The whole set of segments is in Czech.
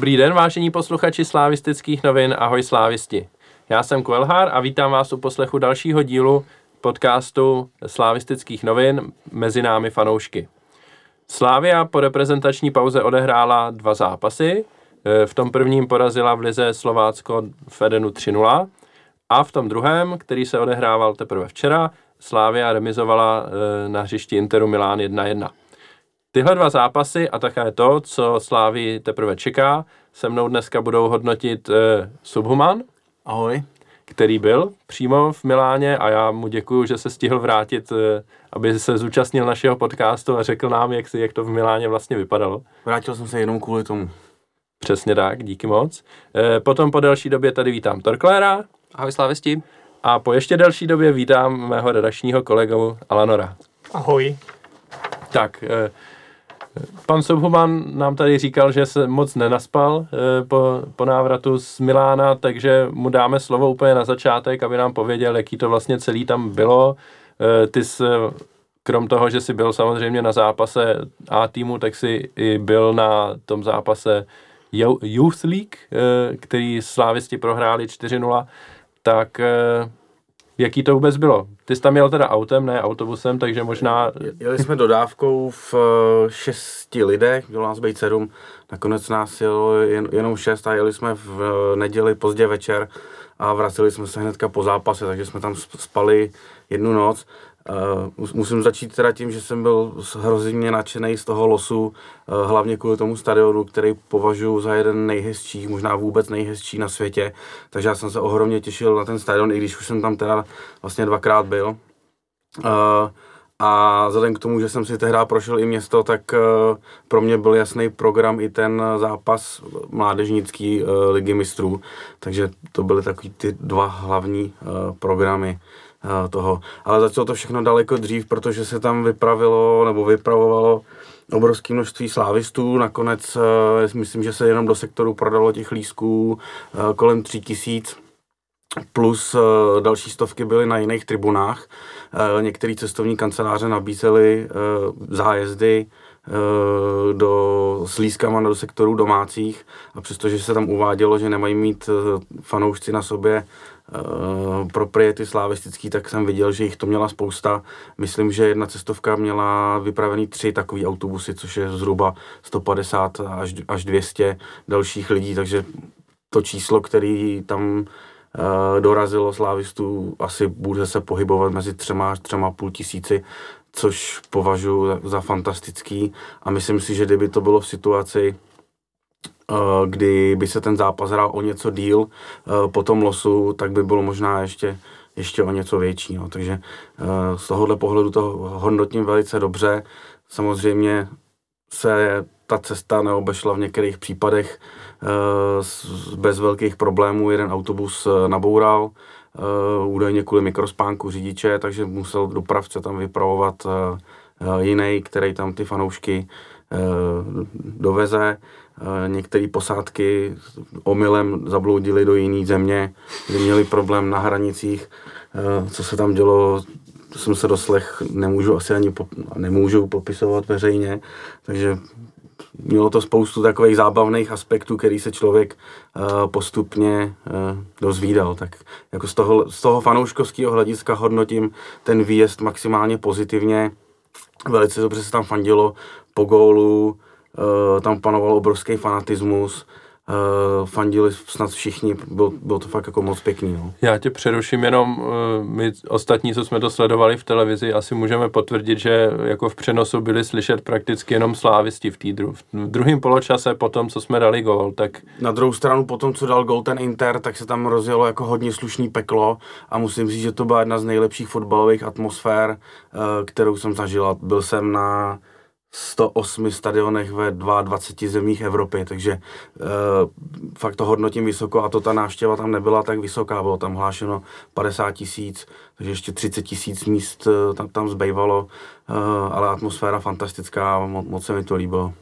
Dobrý den, vážení posluchači slávistických novin, ahoj slávisti. Já jsem Kuelhár a vítám vás u poslechu dalšího dílu podcastu slávistických novin Mezi námi fanoušky. Slávia po reprezentační pauze odehrála dva zápasy. E, v tom prvním porazila v Lize Slovácko v Edenu 3-0 a v tom druhém, který se odehrával teprve včera, Slávia remizovala e, na hřišti Interu Milán 1-1. Tyhle dva zápasy a také to, co Slávy teprve čeká, se mnou dneska budou hodnotit uh, Subhuman. Ahoj. Který byl přímo v Miláně a já mu děkuji, že se stihl vrátit, uh, aby se zúčastnil našeho podcastu a řekl nám, jak, jak to v Miláně vlastně vypadalo. Vrátil jsem se jenom kvůli tomu. Přesně tak, díky moc. Uh, potom po delší době tady vítám Torkléra. Ahoj slávisti. A po ještě delší době vítám mého redakčního kolegu Alanora. Ahoj. Tak, uh, Pan Subhuman nám tady říkal, že se moc nenaspal eh, po, po návratu z Milána, takže mu dáme slovo úplně na začátek, aby nám pověděl, jaký to vlastně celý tam bylo. Eh, ty jsi, krom toho, že jsi byl samozřejmě na zápase A týmu, tak jsi i byl na tom zápase Youth League, eh, který slávisti prohráli 4-0, tak jaký to vůbec bylo? Ty jsi tam jel teda autem, ne autobusem, takže možná... Jeli jsme dodávkou v eh, šesti lidech, bylo nás být sedm, nakonec nás jelo jen, jenom šest a jeli jsme v eh, neděli pozdě večer a vraceli jsme se hnedka po zápase, takže jsme tam spali jednu noc. Uh, musím začít teda tím, že jsem byl hrozně nadšený z toho losu, uh, hlavně kvůli tomu stadionu, který považuji za jeden nejhezčích, možná vůbec nejhezčí na světě. Takže já jsem se ohromně těšil na ten stadion, i když už jsem tam teda vlastně dvakrát byl. Uh, a vzhledem k tomu, že jsem si tehdy prošel i město, tak pro mě byl jasný program i ten zápas mládežnický ligy mistrů. Takže to byly takový ty dva hlavní programy. Eh, toho. Ale začalo to všechno daleko dřív, protože se tam vypravilo nebo vypravovalo obrovské množství slávistů. Nakonec uh, myslím, že se jenom do sektoru prodalo těch lísků uh, kolem tří tisíc plus uh, další stovky byly na jiných tribunách. Některé cestovní kanceláře nabízely zájezdy do, s lískama do sektorů domácích a přestože se tam uvádělo, že nemají mít uh, fanoušci na sobě uh, propriety slavistický, tak jsem viděl, že jich to měla spousta. Myslím, že jedna cestovka měla vypravený tři takové autobusy, což je zhruba 150 až, až 200 dalších lidí, takže to číslo, který tam dorazilo slávistů, asi bude se pohybovat mezi třema až třema půl tisíci, což považuji za, fantastický a myslím si, že kdyby to bylo v situaci, Eh, kdy by se ten zápas hrál o něco díl eh, po tom losu, tak by bylo možná ještě, ještě o něco větší. No. Takže eh, z tohohle pohledu to hodnotím velice dobře. Samozřejmě se ta cesta neobešla v některých případech bez velkých problémů. Jeden autobus naboural, údajně kvůli mikrospánku řidiče, takže musel dopravce tam vypravovat jiný, který tam ty fanoušky doveze. Některé posádky omylem zabloudily do jiné země, kde měli problém na hranicích. Co se tam dělo, jsem se doslech, nemůžu asi ani pop, nemůžu popisovat veřejně, takže mělo to spoustu takových zábavných aspektů, který se člověk postupně dozvídal. Tak jako z toho, z toho fanouškovského hlediska hodnotím ten výjezd maximálně pozitivně. Velice dobře se tam fandilo po gólu, uh, tam panoval obrovský fanatismus, uh, fandili snad všichni, bylo, bylo to fakt jako moc pěkný. No. Já tě přeruším jenom, uh, my ostatní, co jsme to sledovali v televizi, asi můžeme potvrdit, že jako v přenosu byli slyšet prakticky jenom slávisti v té dru- v druhém poločase, po tom, co jsme dali gol, tak... Na druhou stranu, po tom, co dal gol ten Inter, tak se tam rozjelo jako hodně slušný peklo a musím říct, že to byla jedna z nejlepších fotbalových atmosfér, uh, kterou jsem zažil. Byl jsem na 108 stadionech ve 22 zemích Evropy, takže e, fakt to hodnotím vysoko a to ta návštěva tam nebyla tak vysoká, bylo tam hlášeno 50 tisíc, takže ještě 30 tisíc míst e, tam, tam zbývalo, e, ale atmosféra fantastická, mo, moc se mi to líbilo.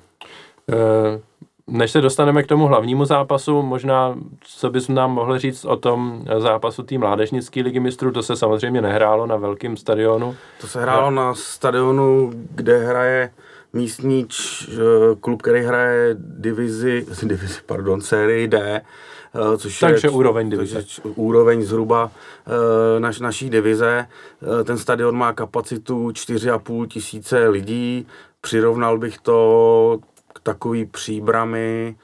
E, než se dostaneme k tomu hlavnímu zápasu, možná co bys nám mohl říct o tom zápasu té mládežnické ligy mistrů, to se samozřejmě nehrálo na velkém stadionu. To se hrálo na stadionu, kde hraje místní č, klub, který hraje divizi, divizi pardon, sérii D, což takže je, úroveň divize. Takže úroveň zhruba naš, naší divize. Ten stadion má kapacitu 4,5 tisíce lidí. Přirovnal bych to k takový příbramy,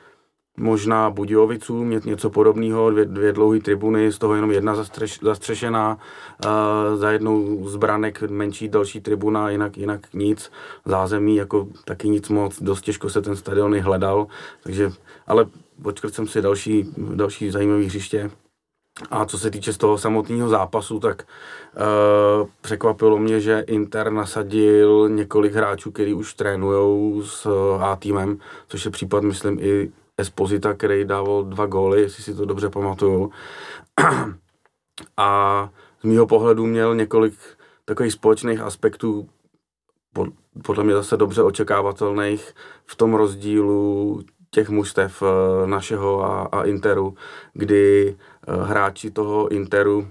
možná Budějovicům, ně, něco podobného, dvě, dvě dlouhé tribuny, z toho jenom jedna zastřeš, zastřešená, uh, za jednou zbranek menší, další tribuna, jinak, jinak nic, zázemí jako taky nic moc, dost těžko se ten stadion hledal, takže, ale počkrt jsem si další, další zajímavé hřiště. A co se týče z toho samotného zápasu, tak uh, překvapilo mě, že Inter nasadil několik hráčů, kteří už trénují s A týmem, což je případ, myslím, i Esposita, který dával dva góly, jestli si to dobře pamatuju. A z mého pohledu měl několik takových společných aspektů, podle mě zase dobře očekávatelných v tom rozdílu těch mužstev eh, našeho a, a Interu, kdy eh, hráči toho Interu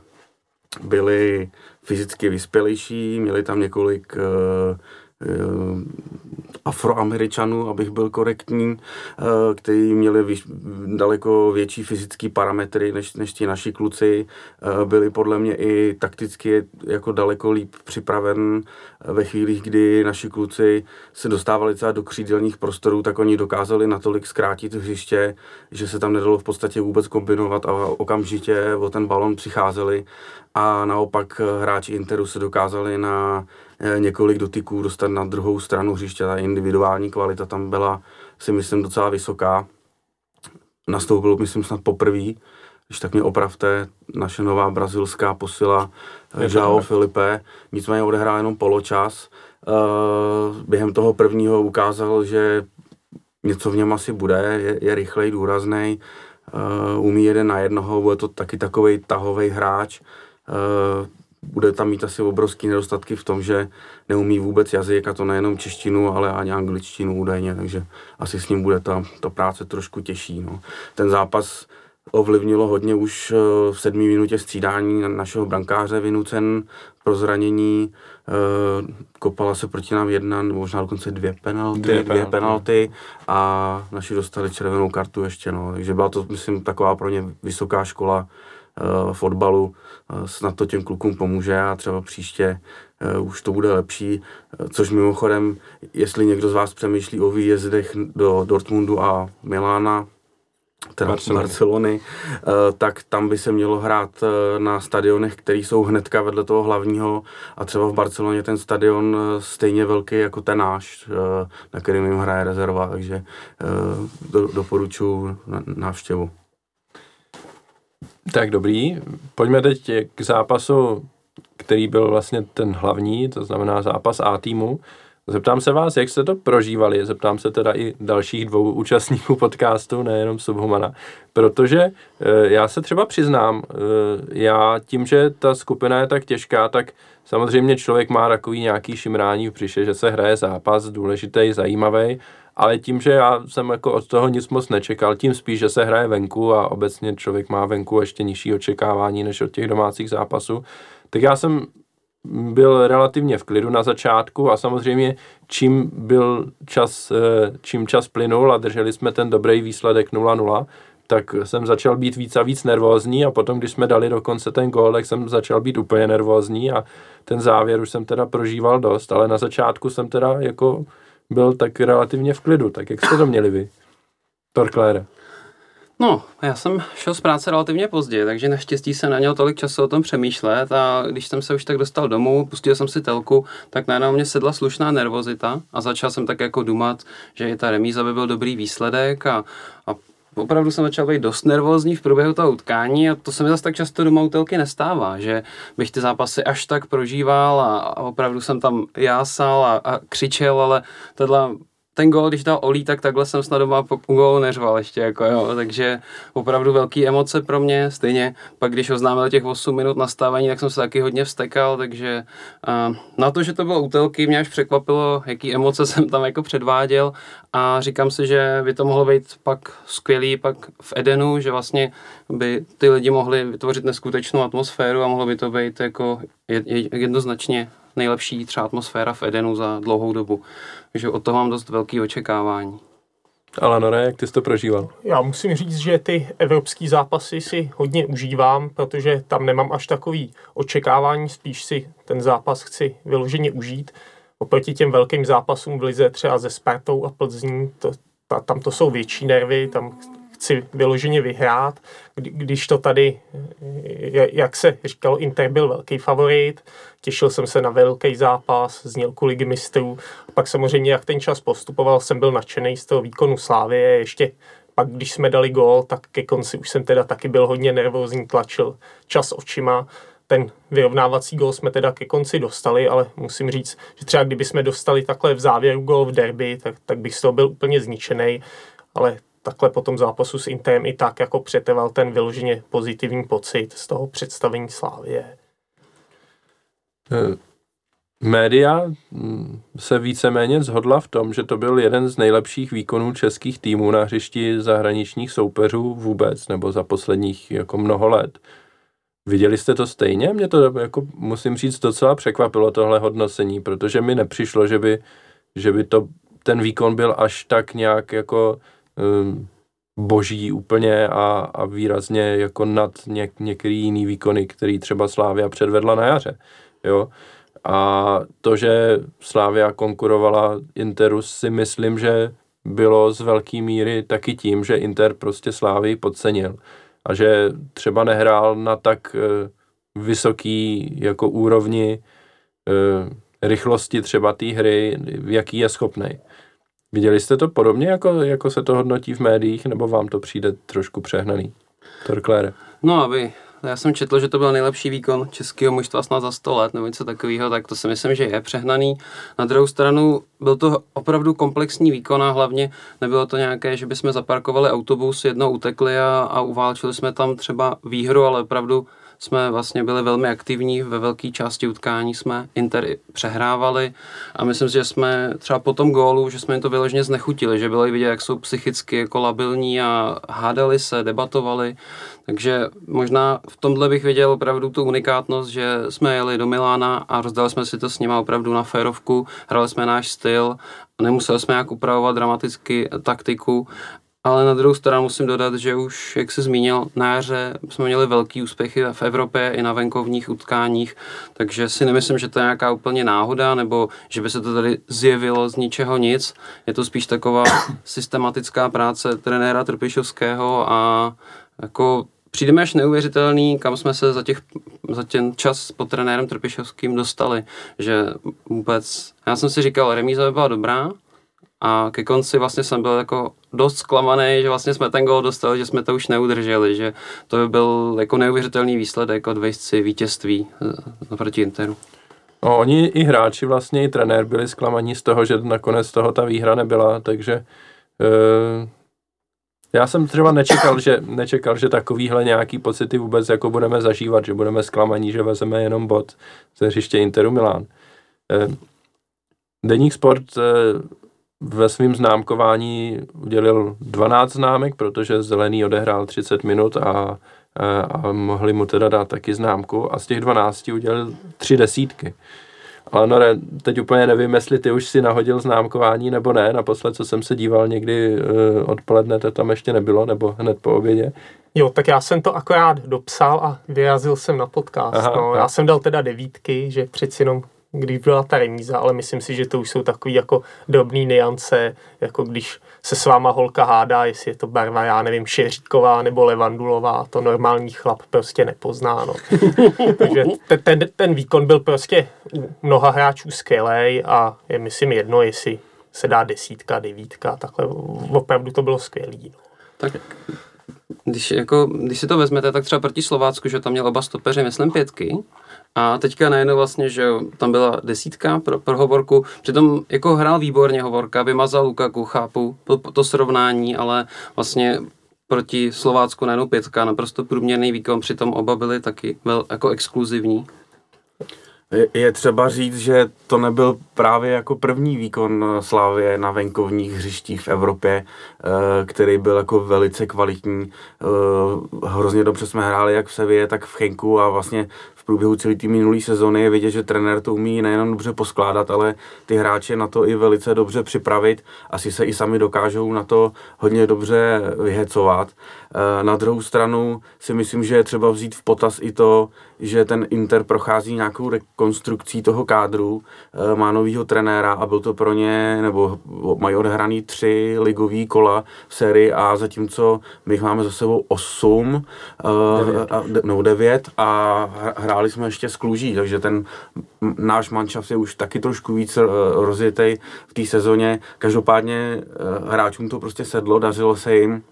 byli fyzicky vyspělejší, měli tam několik Eh, afroameričanů, abych byl korektní, eh, kteří měli daleko větší fyzické parametry než, než ti naši kluci. Eh, byli podle mě i takticky jako daleko líp připraven ve chvílích, kdy naši kluci se dostávali třeba do křídelních prostorů, tak oni dokázali natolik zkrátit hřiště, že se tam nedalo v podstatě vůbec kombinovat a okamžitě o ten balon přicházeli a naopak hráči Interu se dokázali na Eh, několik dotyků dostat na druhou stranu hřiště. Ta individuální kvalita tam byla, si myslím, docela vysoká. Nastoupil, myslím, snad poprvé, když tak mě opravte, naše nová brazilská posila eh, João Filipe, nicméně odehrál jenom poločas. Eh, během toho prvního ukázal, že něco v něm asi bude, je, je rychlej, důrazný, umí jeden na jednoho, bude to taky takový tahový hráč bude tam mít asi obrovský nedostatky v tom, že neumí vůbec jazyk, a to nejenom češtinu, ale ani angličtinu údajně, takže asi s ním bude ta, ta práce trošku těžší. No. Ten zápas ovlivnilo hodně už eh, v sedmé minutě střídání našeho brankáře vynucen pro zranění. Eh, kopala se proti nám jedna, možná dokonce dvě penalty, dvě, dvě penalty a naši dostali červenou kartu ještě. No. Takže byla to, myslím, taková pro ně vysoká škola uh, fotbalu. Uh, snad to těm klukům pomůže a třeba příště uh, už to bude lepší. Uh, což mimochodem, jestli někdo z vás přemýšlí o výjezdech do Dortmundu a Milána, teda Barcelony, Barcelony tak tam by se mělo hrát na stadionech, které jsou hnedka vedle toho hlavního a třeba v Barceloně ten stadion stejně velký jako ten náš, na kterým jim hraje rezerva, takže do, doporučuji návštěvu. Tak dobrý, pojďme teď k zápasu, který byl vlastně ten hlavní, to znamená zápas A týmu. Zeptám se vás, jak jste to prožívali, zeptám se teda i dalších dvou účastníků podcastu, nejenom Subhumana, protože e, já se třeba přiznám, e, já tím, že ta skupina je tak těžká, tak samozřejmě člověk má takový nějaký šimrání v břiše, že se hraje zápas důležitý, zajímavý, ale tím, že já jsem jako od toho nic moc nečekal, tím spíš, že se hraje venku a obecně člověk má venku ještě nižší očekávání než od těch domácích zápasů, tak já jsem byl relativně v klidu na začátku a samozřejmě čím byl čas, eh, čím čas plynul a drželi jsme ten dobrý výsledek 0-0, tak jsem začal být víc a víc nervózní a potom, když jsme dali dokonce ten gól, tak jsem začal být úplně nervózní a ten závěr už jsem teda prožíval dost, ale na začátku jsem teda jako byl tak relativně v klidu. Tak jak jste to měli vy? Torklére. No, já jsem šel z práce relativně pozdě, takže naštěstí jsem neměl tolik času o tom přemýšlet a když jsem se už tak dostal domů, pustil jsem si telku, tak najednou mě sedla slušná nervozita a začal jsem tak jako dumat, že i ta remíza by byl dobrý výsledek a, a opravdu jsem začal být dost nervózní v průběhu toho utkání a to se mi zase tak často doma utelky nestává, že bych ty zápasy až tak prožíval a, a opravdu jsem tam jásal a, a křičel, ale tohle ten gol, když dal Olí, tak takhle jsem snad doma po gólu neřval ještě, jako jo, takže opravdu velký emoce pro mě, stejně pak když oznámil těch 8 minut nastavení, tak jsem se taky hodně vstekal, takže uh, na to, že to bylo útelky, mě až překvapilo, jaký emoce jsem tam jako předváděl. A říkám si, že by to mohlo být pak skvělý pak v Edenu, že vlastně by ty lidi mohli vytvořit neskutečnou atmosféru a mohlo by to být jako jednoznačně nejlepší třeba atmosféra v Edenu za dlouhou dobu. Takže od toho mám dost velký očekávání. Ale no ne, jak ty jsi to prožíval? Já musím říct, že ty evropské zápasy si hodně užívám, protože tam nemám až takový očekávání, spíš si ten zápas chci vyloženě užít. Oproti těm velkým zápasům v Lize třeba se Spartou a Plzní, to, ta, tam to jsou větší nervy, tam chci vyloženě vyhrát, kdy, když to tady, jak se říkalo, Inter byl velký favorit, těšil jsem se na velký zápas, znělku ligy mistrů, pak samozřejmě, jak ten čas postupoval, jsem byl nadšený z toho výkonu Slávy, ještě pak když jsme dali gól, tak ke konci už jsem teda taky byl hodně nervózní, tlačil čas očima, ten vyrovnávací gól jsme teda ke konci dostali, ale musím říct, že třeba kdyby jsme dostali takhle v závěru gól v derby, tak, tak bych z toho byl úplně zničený, ale takhle po tom zápasu s Interem i tak jako přeteval ten vyloženě pozitivní pocit z toho představení Slávě. Eh, média hm, se víceméně zhodla v tom, že to byl jeden z nejlepších výkonů českých týmů na hřišti zahraničních soupeřů vůbec, nebo za posledních jako mnoho let. Viděli jste to stejně? Mě to, jako, musím říct, docela překvapilo tohle hodnocení, protože mi nepřišlo, že by, že by to, ten výkon byl až tak nějak jako boží úplně a, a výrazně jako nad něk, některý jiný výkony, který třeba Slávia předvedla na jaře. Jo? A to, že Slávia konkurovala Interu, si myslím, že bylo z velké míry taky tím, že Inter prostě Slávy podcenil a že třeba nehrál na tak uh, vysoký jako úrovni uh, rychlosti třeba té hry, jaký je schopný. Viděli jste to podobně, jako, jako se to hodnotí v médiích, nebo vám to přijde trošku přehnaný? Torklére. No, aby já jsem četl, že to byl nejlepší výkon českého mužstva snad za 100 let nebo něco takového, tak to si myslím, že je přehnaný. Na druhou stranu byl to opravdu komplexní výkon a hlavně nebylo to nějaké, že bychom zaparkovali autobus, jednou utekli a, a uválčili jsme tam třeba výhru, ale opravdu jsme vlastně byli velmi aktivní, ve velké části utkání jsme Inter přehrávali a myslím si, že jsme třeba po tom gólu, že jsme jim to vyloženě znechutili, že bylo vidět, jak jsou psychicky jako labilní a hádali se, debatovali, takže možná v tomhle bych viděl opravdu tu unikátnost, že jsme jeli do Milána a rozdali jsme si to s nima opravdu na férovku, hrali jsme náš styl, nemuseli jsme jak upravovat dramaticky taktiku ale na druhou stranu musím dodat, že už, jak se zmínil, na jaře jsme měli velký úspěchy v Evropě i na venkovních utkáních, takže si nemyslím, že to je nějaká úplně náhoda, nebo že by se to tady zjevilo z ničeho nic. Je to spíš taková systematická práce trenéra Trpišovského a jako přijde mi až neuvěřitelný, kam jsme se za, těch, za ten čas pod trenérem Trpišovským dostali, že vůbec, já jsem si říkal, remíza by byla dobrá, a ke konci vlastně jsem byl jako dost zklamaný, že vlastně jsme ten gol dostali, že jsme to už neudrželi, že to by byl jako neuvěřitelný výsledek od vejsci vítězství eh, proti Interu. No, oni i hráči, vlastně i trenér byli zklamaní z toho, že nakonec toho ta výhra nebyla, takže e, já jsem třeba nečekal, že, nečekal, že takovýhle nějaký pocity vůbec jako budeme zažívat, že budeme zklamaní, že vezeme jenom bod ze hřiště Interu Milán. E, Deník Sport e, ve svém známkování udělil 12 známek, protože Zelený odehrál 30 minut a, a, a mohli mu teda dát taky známku a z těch 12 udělal tři desítky. Ale no, teď úplně nevím, jestli ty už si nahodil známkování nebo ne. Naposled, co jsem se díval někdy uh, odpoledne, to tam ještě nebylo, nebo hned po obědě. Jo, tak já jsem to akorát dopsal a vyrazil jsem na podcast. Aha, no, já jsem dal teda devítky, že přeci jenom když byla ta remíza, ale myslím si, že to už jsou takové jako drobné niance, jako když se s váma holka hádá, jestli je to barva, já nevím, šeříková nebo levandulová, to normální chlap prostě nepozná. No. Takže ten, ten, ten výkon byl prostě u mnoha hráčů skvělý a je myslím jedno, jestli se dá desítka, devítka, takhle opravdu to bylo skvělý. No. Tak když, jako, když si to vezmete, tak třeba proti Slovácku, že tam měl oba stopeři, myslím, pětky, a teďka najednou vlastně, že tam byla desítka pro, pro Hovorku, přitom jako hrál výborně Hovorka, vymazal Lukaku, chápu to, to srovnání, ale vlastně proti Slovácku najednou pětka, naprosto průměrný výkon, přitom oba byli taky vel, jako exkluzivní. Je třeba říct, že to nebyl právě jako první výkon Slávě na venkovních hřištích v Evropě, eh, který byl jako velice kvalitní. Eh, hrozně dobře jsme hráli jak v Sevě, tak v Chenku a vlastně v průběhu celé té minulé sezóny je vidět, že trenér to umí nejenom dobře poskládat, ale ty hráče na to i velice dobře připravit. Asi se i sami dokážou na to hodně dobře vyhecovat. Eh, na druhou stranu si myslím, že je třeba vzít v potaz i to, že ten Inter prochází nějakou rekonstrukcí toho kádru, eh, má novýho trenéra a byl to pro ně, nebo mají odehraný tři ligový kola v sérii A, zatímco my máme za sebou osm, eh, devět. A, no devět a hráli jsme ještě s Kluží, takže ten náš manšaft je už taky trošku víc rozjetý v té sezóně. Každopádně hráčům to prostě sedlo, dařilo se jim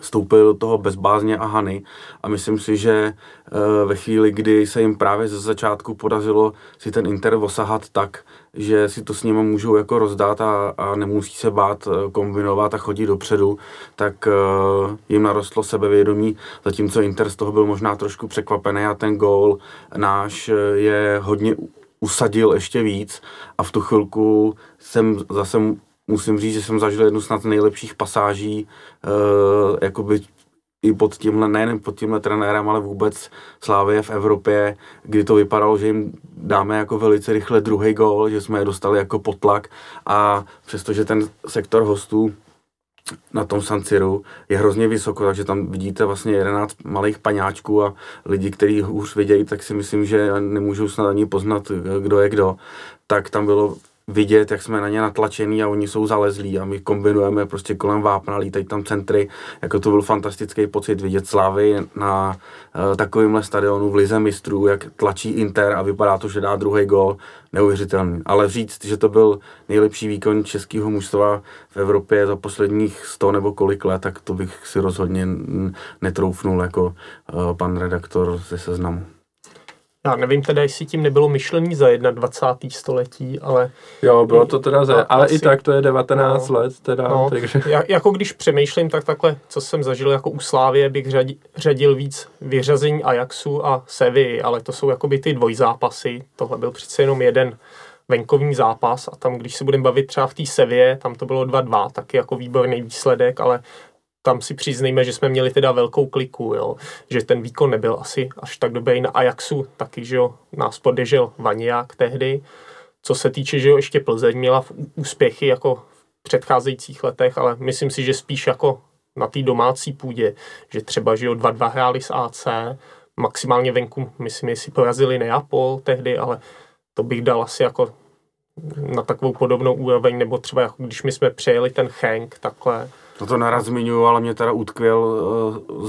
vstoupil do toho bezbázně a hany a myslím si, že eh, ve chvíli, kdy se jim právě ze začátku podařilo si ten Inter osahat tak, že si to s nimi můžou jako rozdat a, a nemusí se bát eh, kombinovat a chodit dopředu, tak uh, jim narostlo sebevědomí, zatímco Inter z toho byl možná trošku překvapený a ten gól náš je hodně usadil ještě víc a v tu chvilku jsem zase musím říct, že jsem zažil jednu snad nejlepších pasáží, uh, jakoby i pod tímhle, nejen pod tímhle trenérem, ale vůbec Slávě v Evropě, kdy to vypadalo, že jim dáme jako velice rychle druhý gol, že jsme je dostali jako potlak a přestože ten sektor hostů na tom San Siru je hrozně vysoko, takže tam vidíte vlastně 11 malých paňáčků a lidi, kteří už vidějí, tak si myslím, že nemůžou snad ani poznat, kdo je kdo. Tak tam bylo vidět, jak jsme na ně natlačení a oni jsou zalezlí a my kombinujeme prostě kolem vápna, lítají tam centry, jako to byl fantastický pocit vidět Slávy na uh, takovémhle stadionu v Lize mistrů, jak tlačí Inter a vypadá to, že dá druhý gol, neuvěřitelný. Ale říct, že to byl nejlepší výkon českého mužstva v Evropě za posledních 100 nebo kolik let, tak to bych si rozhodně netroufnul jako uh, pan redaktor ze seznamu. Já nevím teda, jestli tím nebylo myšlení za 21. století, ale... Jo, bylo to teda za... Ale asi, i tak to je 19 no, let teda, no, takže... Já, jako když přemýšlím, tak takhle, co jsem zažil jako u Slávě, bych řadil, řadil víc vyřazení Ajaxu a Sevy, ale to jsou jakoby ty dvojzápasy. Tohle byl přece jenom jeden venkovní zápas a tam, když se budeme bavit třeba v té Sevě, tam to bylo 2-2, taky jako výborný výsledek, ale tam si přiznejme, že jsme měli teda velkou kliku, jo, že ten výkon nebyl asi až tak dobrý na Ajaxu, taky, že jo, nás podežel Vaniak tehdy. Co se týče, že jo, ještě Plzeň měla úspěchy jako v předcházejících letech, ale myslím si, že spíš jako na té domácí půdě, že třeba, že jo, 2-2 hráli s AC, maximálně venku, myslím, jestli porazili Neapol tehdy, ale to bych dal asi jako na takovou podobnou úroveň, nebo třeba jako když my jsme přejeli ten Hank takhle, No to naraz zmiňuju, ale mě teda utkvěl uh,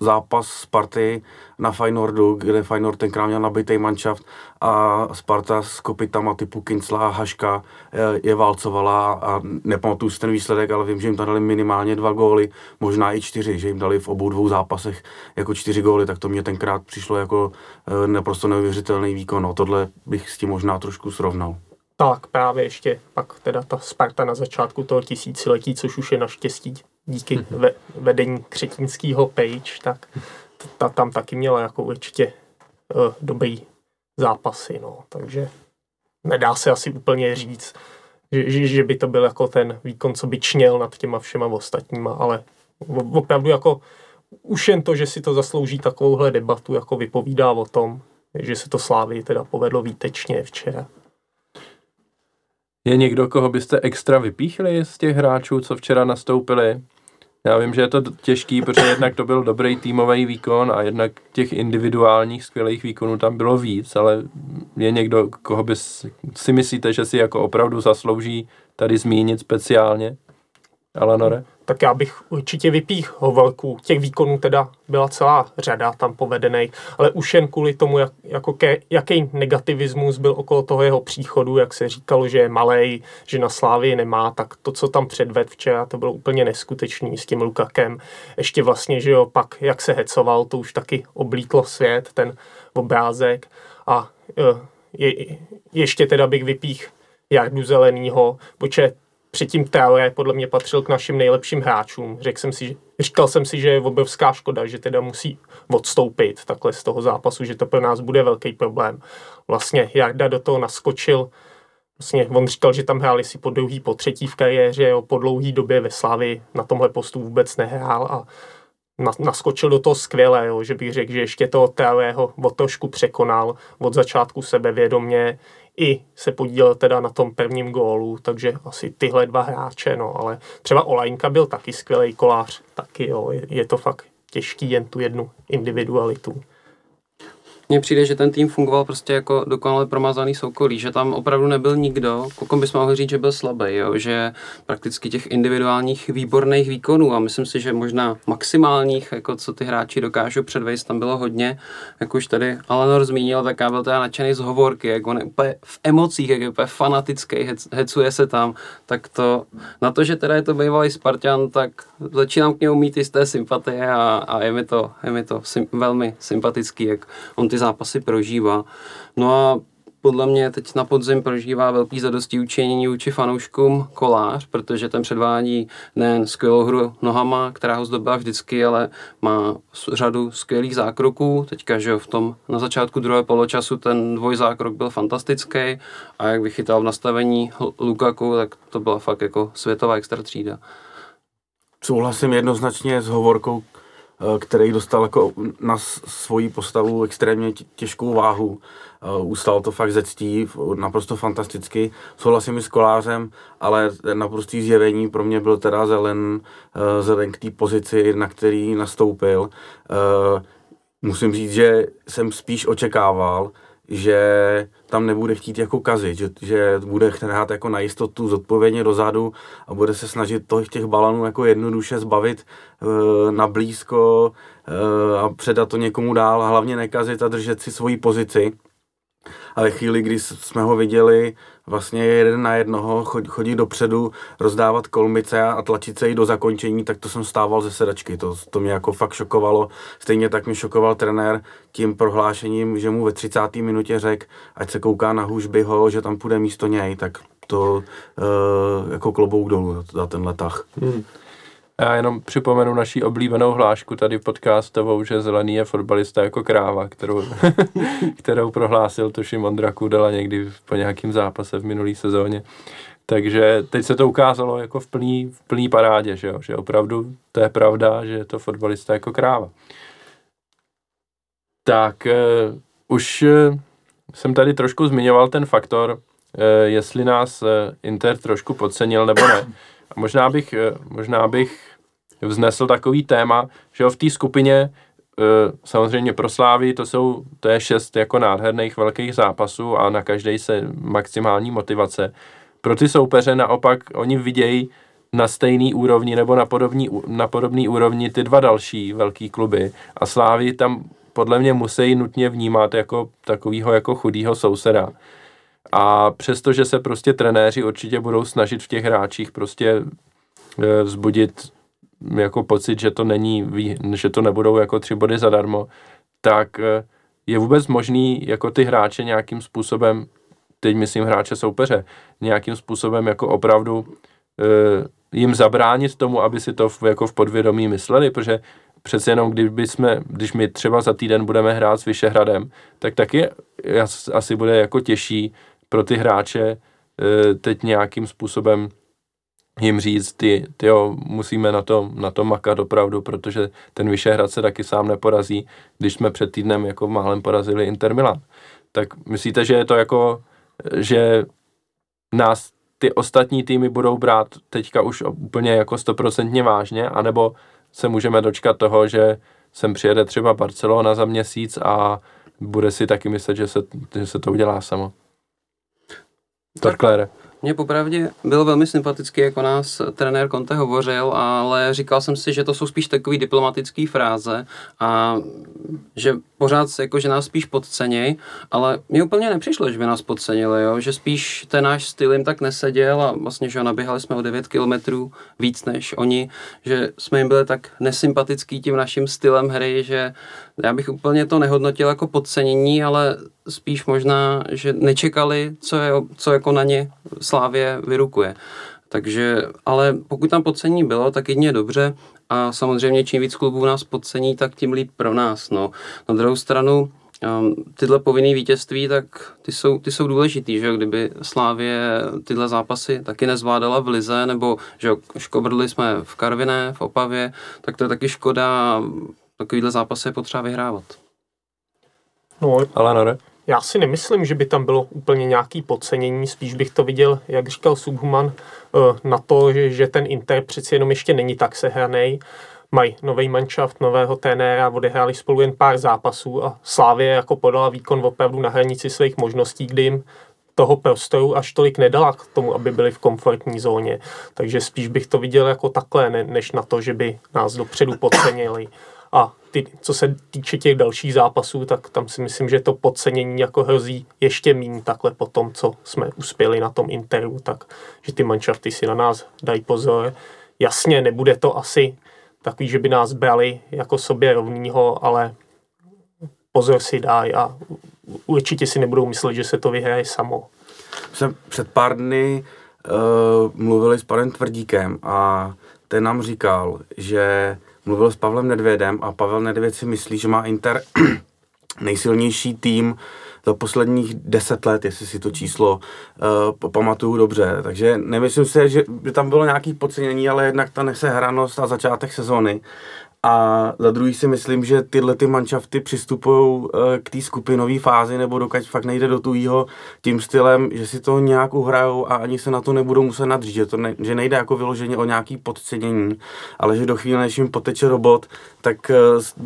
zápas Sparty na Feynordu, kde Feynord tenkrát měl nabitý manšaft a Sparta s kopitama typu Kincla a Haška je, je válcovala a nepamatuju si ten výsledek, ale vím, že jim tam dali minimálně dva góly, možná i čtyři, že jim dali v obou dvou zápasech jako čtyři góly, tak to mě tenkrát přišlo jako uh, naprosto neuvěřitelný výkon. No, tohle bych s tím možná trošku srovnal. Tak právě ještě pak teda ta Sparta na začátku toho tisíciletí, což už je naštěstí díky mm-hmm. ve, vedení křetínského page, tak ta tam taky měla jako určitě uh, dobrý zápasy, no, takže nedá se asi úplně říct, že, že, že by to byl jako ten výkon, co by čněl nad těma všema ostatníma, ale opravdu jako už jen to, že si to zaslouží takovouhle debatu, jako vypovídá o tom, že se to Slávy teda povedlo výtečně včera. Je někdo, koho byste extra vypíchli z těch hráčů, co včera nastoupili? Já vím, že je to těžký, protože jednak to byl dobrý týmový výkon a jednak těch individuálních skvělých výkonů tam bylo víc, ale je někdo, koho by si myslíte, že si jako opravdu zaslouží tady zmínit speciálně? Alanore? Tak já bych určitě vypích Hovelku. Těch výkonů teda byla celá řada tam povedených, ale už jen kvůli tomu, jak, jako ke, jaký negativismus byl okolo toho jeho příchodu, jak se říkalo, že je malej, že na Slávii nemá, tak to, co tam předved včera, to bylo úplně neskutečný s tím Lukakem. Ještě vlastně, že jo, pak jak se hecoval, to už taky oblítlo svět, ten obrázek. A e, je, ještě teda bych vypích Jardu Zelenýho, protože předtím Traoré podle mě patřil k našim nejlepším hráčům. Řekl jsem si, říkal jsem si, že je obrovská škoda, že teda musí odstoupit takhle z toho zápasu, že to pro nás bude velký problém. Vlastně Jarda do toho naskočil, vlastně on říkal, že tam hráli si po druhý, po třetí v kariéře, jo, po dlouhý době ve Slavi na tomhle postu vůbec nehrál a naskočil do toho skvěle, jo, že bych řekl, že ještě toho Teavého o trošku překonal od začátku sebevědomě, i se podílel teda na tom prvním gólu, takže asi tyhle dva hráče, no, ale třeba Olajnka byl taky skvělý kolář, taky jo, je, je to fakt těžký jen tu jednu individualitu. Mně přijde, že ten tým fungoval prostě jako dokonale promazaný soukolí, že tam opravdu nebyl nikdo, komu bychom mohli říct, že byl slabý, jo? že prakticky těch individuálních výborných výkonů a myslím si, že možná maximálních, jako co ty hráči dokážou předvést, tam bylo hodně, jak už tady Alanor zmínil, tak já byl teda nadšený z hovorky, jak on je úplně v emocích, jak je úplně fanatický, hec, hecuje se tam, tak to, na to, že teda je to bývalý Spartan, tak začínám k němu mít jisté sympatie a, a je mi to, je mi to sim, velmi sympatický, jak on ty zápasy prožívá. No a podle mě teď na podzim prožívá velký zadosti učení vůči fanouškům kolář, protože ten předvádí nejen skvělou hru nohama, která ho zdobila vždycky, ale má řadu skvělých zákroků. Teďka, že v tom na začátku druhého poločasu ten dvojzákrok byl fantastický a jak vychytal v nastavení Lukaku, tak to byla fakt jako světová extra třída. Souhlasím jednoznačně s hovorkou který dostal jako na svoji postavu extrémně těžkou váhu. Eh, Ustal to fakt ze ctí, naprosto fantasticky. Souhlasím i s kolářem, ale naprostý zjevení pro mě byl teda zelen, eh, zelen k té pozici, na který nastoupil. Musím říct, že jsem spíš očekával, že tam nebude chtít jako kazit, že, že bude hrát jako na jistotu zodpovědně dozadu a bude se snažit to, těch balonů jako jednoduše zbavit e, na blízko e, a předat to někomu dál, hlavně nekazit a držet si svoji pozici. A ve chvíli, kdy jsme ho viděli vlastně jeden na jednoho chodit dopředu, rozdávat kolmice a tlačit se i do zakončení, tak to jsem stával ze sedačky. To, to mě jako fakt šokovalo. Stejně tak mě šokoval trenér tím prohlášením, že mu ve 30. minutě řekl, ať se kouká na hůžbyho, že tam půjde místo něj, tak to uh, jako klobouk dolů za ten letach. Hmm. Já jenom připomenu naší oblíbenou hlášku tady podcastovou, že zelený je fotbalista jako kráva, kterou, kterou prohlásil tuším Ondra Kudela někdy po nějakém zápase v minulý sezóně. Takže teď se to ukázalo jako v plný, v plný parádě, že, jo? že opravdu to je pravda, že je to fotbalista jako kráva. Tak uh, už uh, jsem tady trošku zmiňoval ten faktor, uh, jestli nás uh, Inter trošku podcenil nebo ne. A možná bych, možná bych vznesl takový téma, že v té skupině e, samozřejmě pro Slávy to jsou, to je šest jako nádherných velkých zápasů a na každý se maximální motivace. Pro ty soupeře naopak oni vidějí na stejný úrovni nebo na podobný, na podobný úrovni ty dva další velký kluby a Slávy tam podle mě musí nutně vnímat jako takového jako chudýho souseda. A přestože se prostě trenéři určitě budou snažit v těch hráčích prostě e, vzbudit jako pocit, že to není, že to nebudou jako tři body zadarmo, tak eh, je vůbec možný jako ty hráče nějakým způsobem, teď myslím hráče soupeře, nějakým způsobem jako opravdu e, jim zabránit tomu, aby si to v, jako v podvědomí mysleli, protože přece jenom, kdyby jsme, když my třeba za týden budeme hrát s Vyšehradem, tak taky asi bude jako těžší pro ty hráče e, teď nějakým způsobem jim říct, ty, ty jo, musíme na to, na to makat opravdu, protože ten Vyšehrad se taky sám neporazí, když jsme před týdnem jako málem porazili Inter Milan. Tak myslíte, že je to jako, že nás ty ostatní týmy budou brát teďka už úplně jako stoprocentně vážně, anebo se můžeme dočkat toho, že sem přijede třeba Barcelona za měsíc a bude si taky myslet, že se, že se to udělá samo. Torklére. Mně popravdě bylo velmi sympatický, jako nás trenér Conte hovořil, ale říkal jsem si, že to jsou spíš takové diplomatické fráze a že pořád jako, že nás spíš podceněj, ale mi úplně nepřišlo, že by nás podcenili, jo? že spíš ten náš styl jim tak neseděl a vlastně, že naběhali jsme o 9 kilometrů víc než oni, že jsme jim byli tak nesympatický tím naším stylem hry, že já bych úplně to nehodnotil jako podcenění, ale spíš možná, že nečekali, co, je, co jako na ně Slávě vyrukuje. Takže, ale pokud tam podcení bylo, tak jedině dobře a samozřejmě čím víc klubů nás podcení, tak tím líp pro nás. No. Na druhou stranu, um, tyhle povinné vítězství, tak ty jsou, ty jsou důležitý, že kdyby Slávě tyhle zápasy taky nezvládala v Lize, nebo že jo, škobrli jsme v Karviné, v Opavě, tak to je taky škoda, takovýhle zápasy je potřeba vyhrávat. No, Ale ne? Já si nemyslím, že by tam bylo úplně nějaký podcenění, spíš bych to viděl, jak říkal Subhuman, eh, na to, že, že ten Inter přeci jenom ještě není tak sehraný. Mají nový manšaft, nového trenéra, odehráli spolu jen pár zápasů a Slávě jako podala výkon opravdu na hranici svých možností, kdy jim toho prostoru až tolik nedala k tomu, aby byli v komfortní zóně. Takže spíš bych to viděl jako takhle, ne, než na to, že by nás dopředu podcenili. A ty, co se týče těch dalších zápasů, tak tam si myslím, že to podcenění jako hrozí ještě méně takhle po tom, co jsme uspěli na tom Interu, tak že ty manšafty si na nás dají pozor. Jasně, nebude to asi takový, že by nás brali jako sobě rovnýho, ale pozor si dají a určitě si nebudou myslet, že se to vyhraje samo. Jsme před pár dny uh, mluvili s panem Tvrdíkem a ten nám říkal, že mluvil s Pavlem Nedvědem a Pavel Nedvěd si myslí, že má Inter nejsilnější tým za posledních deset let, jestli si to číslo uh, pamatuju dobře. Takže nemyslím si, že by tam bylo nějaké podcenění, ale jednak ta nesehranost a začátek sezóny. A za druhý si myslím, že tyhle ty manšafty přistupují eh, k té skupinové fázi, nebo dokud fakt nejde do tujího tím stylem, že si to nějak uhrajou a ani se na to nebudou muset nadřít, že, to ne, že nejde jako vyloženě o nějaký podcenění, ale že do chvíle, než jim poteče robot, tak eh,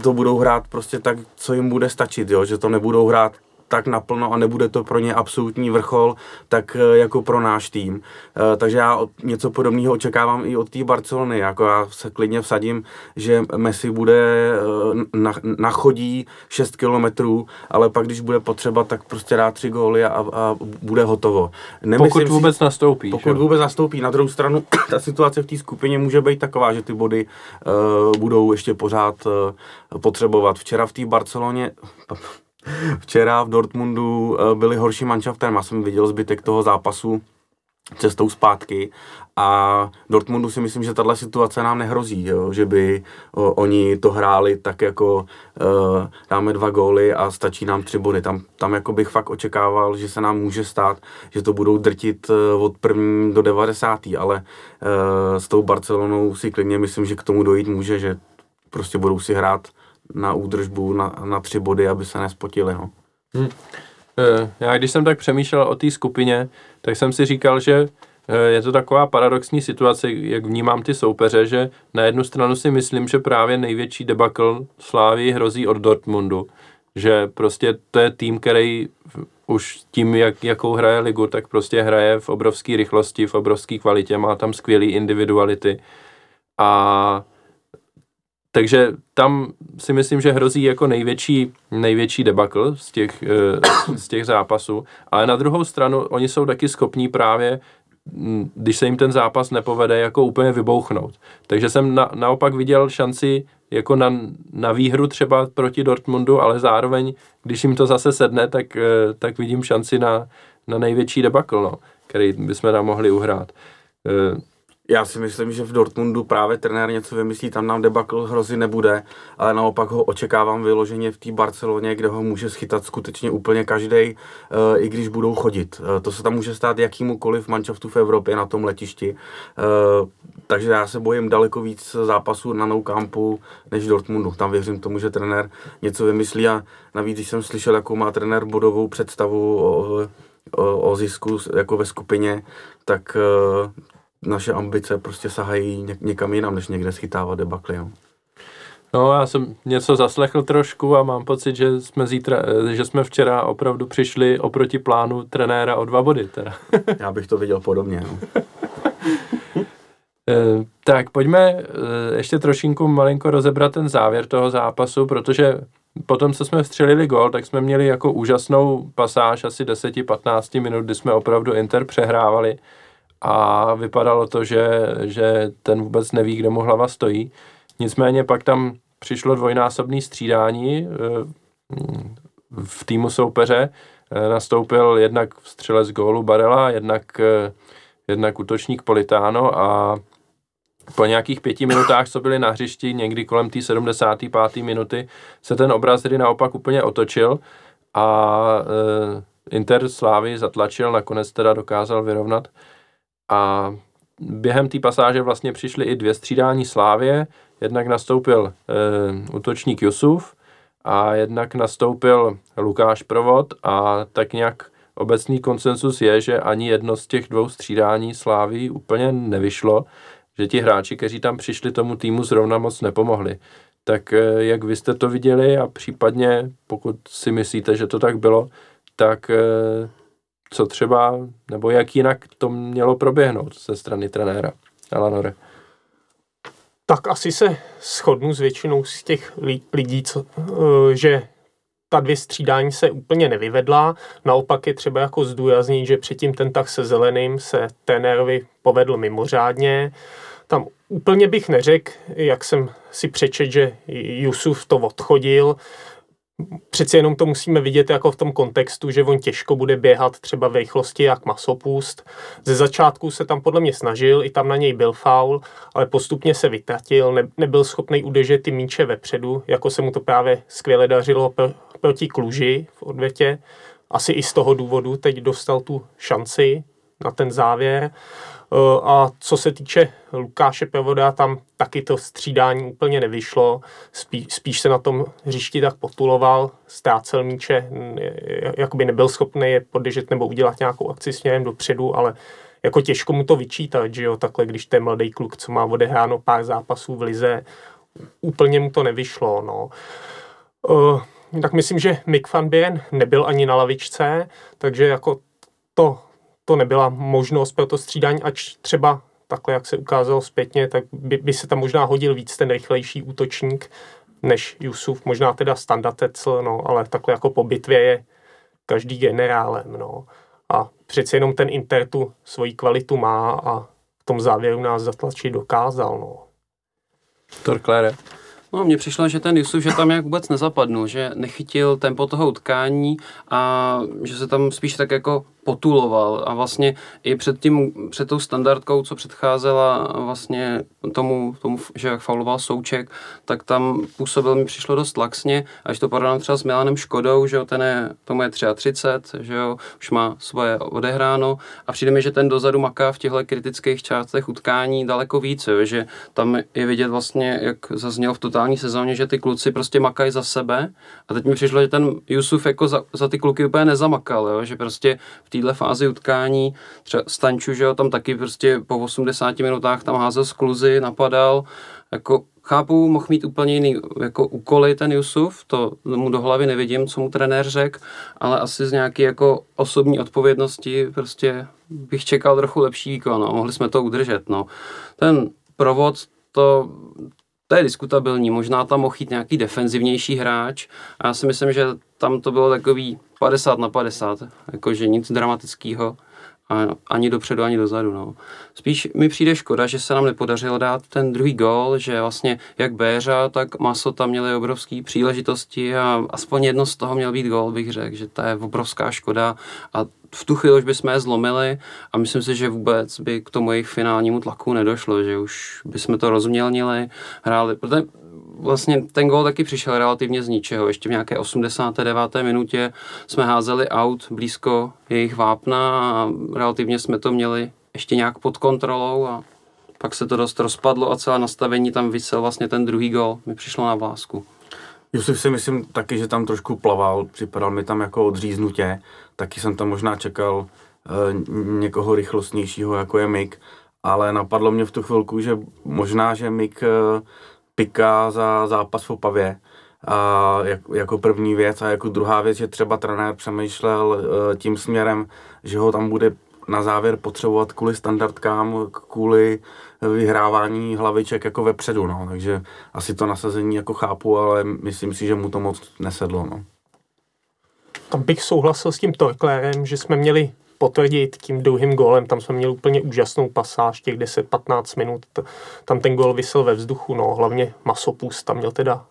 to budou hrát prostě tak, co jim bude stačit, jo? že to nebudou hrát tak naplno a nebude to pro ně absolutní vrchol, tak eh, jako pro náš tým. Eh, takže já něco podobného očekávám i od té Barcelony. Jako já se klidně vsadím, že Messi bude eh, na, nachodí 6 kilometrů, ale pak, když bude potřeba, tak prostě dá tři góly a, a bude hotovo. Nemyslím pokud vůbec si, nastoupí. Pokud že? vůbec nastoupí. Na druhou stranu, ta situace v té skupině může být taková, že ty body uh, budou ještě pořád uh, potřebovat. Včera v té Barceloně Včera v Dortmundu eh, byli horší manšaftem, já jsem viděl zbytek toho zápasu cestou zpátky a Dortmundu si myslím, že tahle situace nám nehrozí, jo? že by o, oni to hráli tak jako uh, dáme dva góly a stačí nám tři body. Tam, tam jako bych fakt očekával, že se nám může stát, že to budou drtit uh, od první do 90. Ale uh, s tou Barcelonou si klidně myslím, že k tomu dojít může, že prostě budou si hrát na údržbu na, na tři body, aby se nespotili. No. Hmm. Já když jsem tak přemýšlel o té skupině, tak jsem si říkal, že e, je to taková paradoxní situace, jak vnímám ty soupeře, že na jednu stranu si myslím, že právě největší debakl Slávy hrozí od Dortmundu, že prostě to je tým, který už tím, jak, jakou hraje ligu, tak prostě hraje v obrovské rychlosti, v obrovské kvalitě, má tam skvělé individuality a takže tam si myslím, že hrozí jako největší, největší debakl z těch, eh, z těch zápasů. Ale na druhou stranu, oni jsou taky schopní právě mm, když se jim ten zápas nepovede, jako úplně vybouchnout. Takže jsem na, naopak viděl šanci jako na, na výhru třeba proti Dortmundu, ale zároveň, když jim to zase sedne, tak, eh, tak vidím šanci na, na největší debakl, no, který bychom tam mohli uhrát. Já si myslím, že v Dortmundu právě trenér něco vymyslí, tam nám debakl hrozy nebude, ale naopak ho očekávám vyloženě v té Barceloně, kde ho může schytat skutečně úplně každý, eh, i když budou chodit. Eh, to se tam může stát jakýmukoliv manšaftu v Evropě na tom letišti. Eh, takže já se bojím daleko víc zápasů na nou campu než Dortmundu. Tam věřím tomu, že trenér něco vymyslí a navíc, když jsem slyšel, jakou má trenér bodovou představu o, o, o zisku jako ve skupině, tak naše ambice prostě sahají někam jinam, než někde schytávat debakly. No. No, já jsem něco zaslechl trošku a mám pocit, že jsme zítra, že jsme včera opravdu přišli oproti plánu trenéra o dva body. Teda. Já bych to viděl podobně. No. Eh, tak pojďme eh, ještě trošinku malinko rozebrat ten závěr toho zápasu, protože potom, co jsme vstřelili gol, tak jsme měli jako úžasnou pasáž asi 10-15 minut, kdy jsme opravdu Inter přehrávali a vypadalo to, že, že ten vůbec neví, kde mu hlava stojí. Nicméně pak tam přišlo dvojnásobné střídání eh, v týmu soupeře. Eh, nastoupil jednak střelec gólu Barela, jednak, eh, jednak útočník Politano a po nějakých pěti minutách, co byli na hřišti, někdy kolem té 75. minuty, se ten obraz tedy naopak úplně otočil a e, Inter Slávy zatlačil, nakonec teda dokázal vyrovnat a během té pasáže vlastně přišly i dvě střídání Slávě, jednak nastoupil e, útočník Jusuf a jednak nastoupil Lukáš Provod a tak nějak obecný konsensus je, že ani jedno z těch dvou střídání Slávy úplně nevyšlo, že ti hráči, kteří tam přišli tomu týmu zrovna moc nepomohli. Tak eh, jak vy jste to viděli a případně, pokud si myslíte, že to tak bylo, tak eh, co třeba, nebo jak jinak to mělo proběhnout ze strany trenéra Alanore? Tak asi se shodnu s většinou z těch lidí, co, eh, že ta dvě střídání se úplně nevyvedla. Naopak je třeba jako zdůraznit, že předtím ten tak se zeleným se trenérovi povedl mimořádně. Tam úplně bych neřekl, jak jsem si přečet, že Jusuf to odchodil. Přeci jenom to musíme vidět jako v tom kontextu, že on těžko bude běhat třeba v rychlosti jak masopust. Ze začátku se tam podle mě snažil, i tam na něj byl faul, ale postupně se vytratil, ne, nebyl schopný udržet ty míče vepředu, jako se mu to právě skvěle dařilo pr- proti Kluži v odvětě. Asi i z toho důvodu teď dostal tu šanci na ten závěr. Eh, a co se týče Lukáše Pevoda, tam taky to střídání úplně nevyšlo. Spí, spíš se na tom hřišti tak potuloval, ztrácel míče, jakoby nebyl schopný je podržet nebo udělat nějakou akci směrem dopředu, ale jako těžko mu to vyčítat, že jo, takhle, když ten mladý kluk, co má odehráno pár zápasů v lize, úplně mu to nevyšlo, no. Uh, tak myslím, že Mick van Buren nebyl ani na lavičce, takže jako to to nebyla možnost pro to střídání, ač třeba takhle, jak se ukázalo zpětně, tak by, by se tam možná hodil víc ten rychlejší útočník než Jusuf, možná teda standardecl, no, ale takhle jako po bitvě je každý generálem, no. A přeci jenom ten Inter tu svoji kvalitu má a v tom závěru nás zatlačit dokázal, no. Torklére. No, mně přišlo, že ten Jusuf, že tam jak vůbec nezapadnul, že nechytil tempo toho utkání a že se tam spíš tak jako potuloval a vlastně i před, tím, před tou standardkou, co předcházela vlastně tomu, tomu že jak fauloval Souček, tak tam působil mi přišlo dost laxně, až to porovnám třeba s Milanem Škodou, že jo, ten je, tomu je 33, že jo, už má svoje odehráno a přijde mi, že ten dozadu maká v těchto kritických částech utkání daleko více, jo, že tam je vidět vlastně, jak zaznělo v totální sezóně, že ty kluci prostě makají za sebe a teď mi přišlo, že ten Jusuf jako za, za ty kluky úplně nezamakal, jo, že prostě v téhle fázi utkání, třeba Stanču, že jo, tam taky prostě po 80 minutách tam házel skluzy, napadal, jako chápu, mohl mít úplně jiný jako úkoly ten Jusuf, to mu do hlavy nevidím, co mu trenér řekl, ale asi z nějaké jako osobní odpovědnosti prostě bych čekal trochu lepší výkon, no. mohli jsme to udržet, no. Ten provod, to, to je diskutabilní, možná tam mohl jít nějaký defenzivnější hráč. A já si myslím, že tam to bylo takový 50 na 50, jakože nic dramatického ani dopředu, ani dozadu. No. Spíš mi přijde škoda, že se nám nepodařilo dát ten druhý gol, že vlastně jak Béřa, tak Maso tam měli obrovské příležitosti a aspoň jedno z toho měl být gol, bych řekl, že to je obrovská škoda a v tu chvíli už bychom je zlomili a myslím si, že vůbec by k tomu jejich finálnímu tlaku nedošlo, že už bychom to rozmělnili, hráli, protože vlastně ten gol taky přišel relativně z ničeho. Ještě v nějaké 89. minutě jsme házeli out blízko jejich vápna a relativně jsme to měli ještě nějak pod kontrolou a pak se to dost rozpadlo a celé nastavení tam vysel vlastně ten druhý gol. Mi přišlo na vlásku. Jusuf si myslím taky, že tam trošku plaval, připadal mi tam jako odříznutě, taky jsem tam možná čekal e, někoho rychlostnějšího, jako je Mik, ale napadlo mě v tu chvilku, že možná, že Mik e, piká za zápas v Opavě, a jak, jako první věc a jako druhá věc, že třeba trenér přemýšlel uh, tím směrem, že ho tam bude na závěr potřebovat kvůli standardkám, kvůli vyhrávání hlaviček jako vepředu, no. takže asi to nasazení jako chápu, ale myslím si, že mu to moc nesedlo. No. Tam bych souhlasil s tím Torklérem, že jsme měli potvrdit tím druhým gólem. Tam jsme měli úplně úžasnou pasáž, těch 10-15 minut. Tam ten gól vysel ve vzduchu, no, hlavně Masopus tam měl teda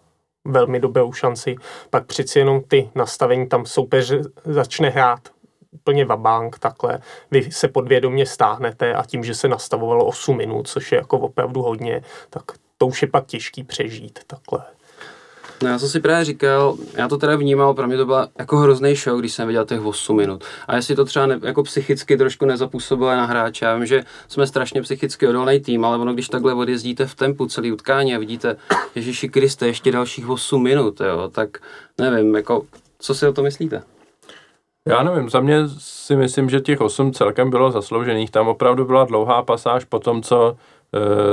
velmi dobrou šanci. Pak přeci jenom ty nastavení tam soupeř začne hrát úplně vabank takhle. Vy se podvědomě stáhnete a tím, že se nastavovalo 8 minut, což je jako opravdu hodně, tak to už je pak těžký přežít takhle. No já jsem si právě říkal, já to teda vnímal, pro mě to byla jako hrozný show, když jsem viděl těch 8 minut. A jestli to třeba ne, jako psychicky trošku nezapůsobilo na hráče, já vím, že jsme strašně psychicky odolný tým, ale ono, když takhle odjezdíte v tempu celý utkání a vidíte, Ježíši Kriste, ještě dalších 8 minut, jo, tak nevím, jako, co si o to myslíte? Já nevím, za mě si myslím, že těch 8 celkem bylo zasloužených. Tam opravdu byla dlouhá pasáž po tom, co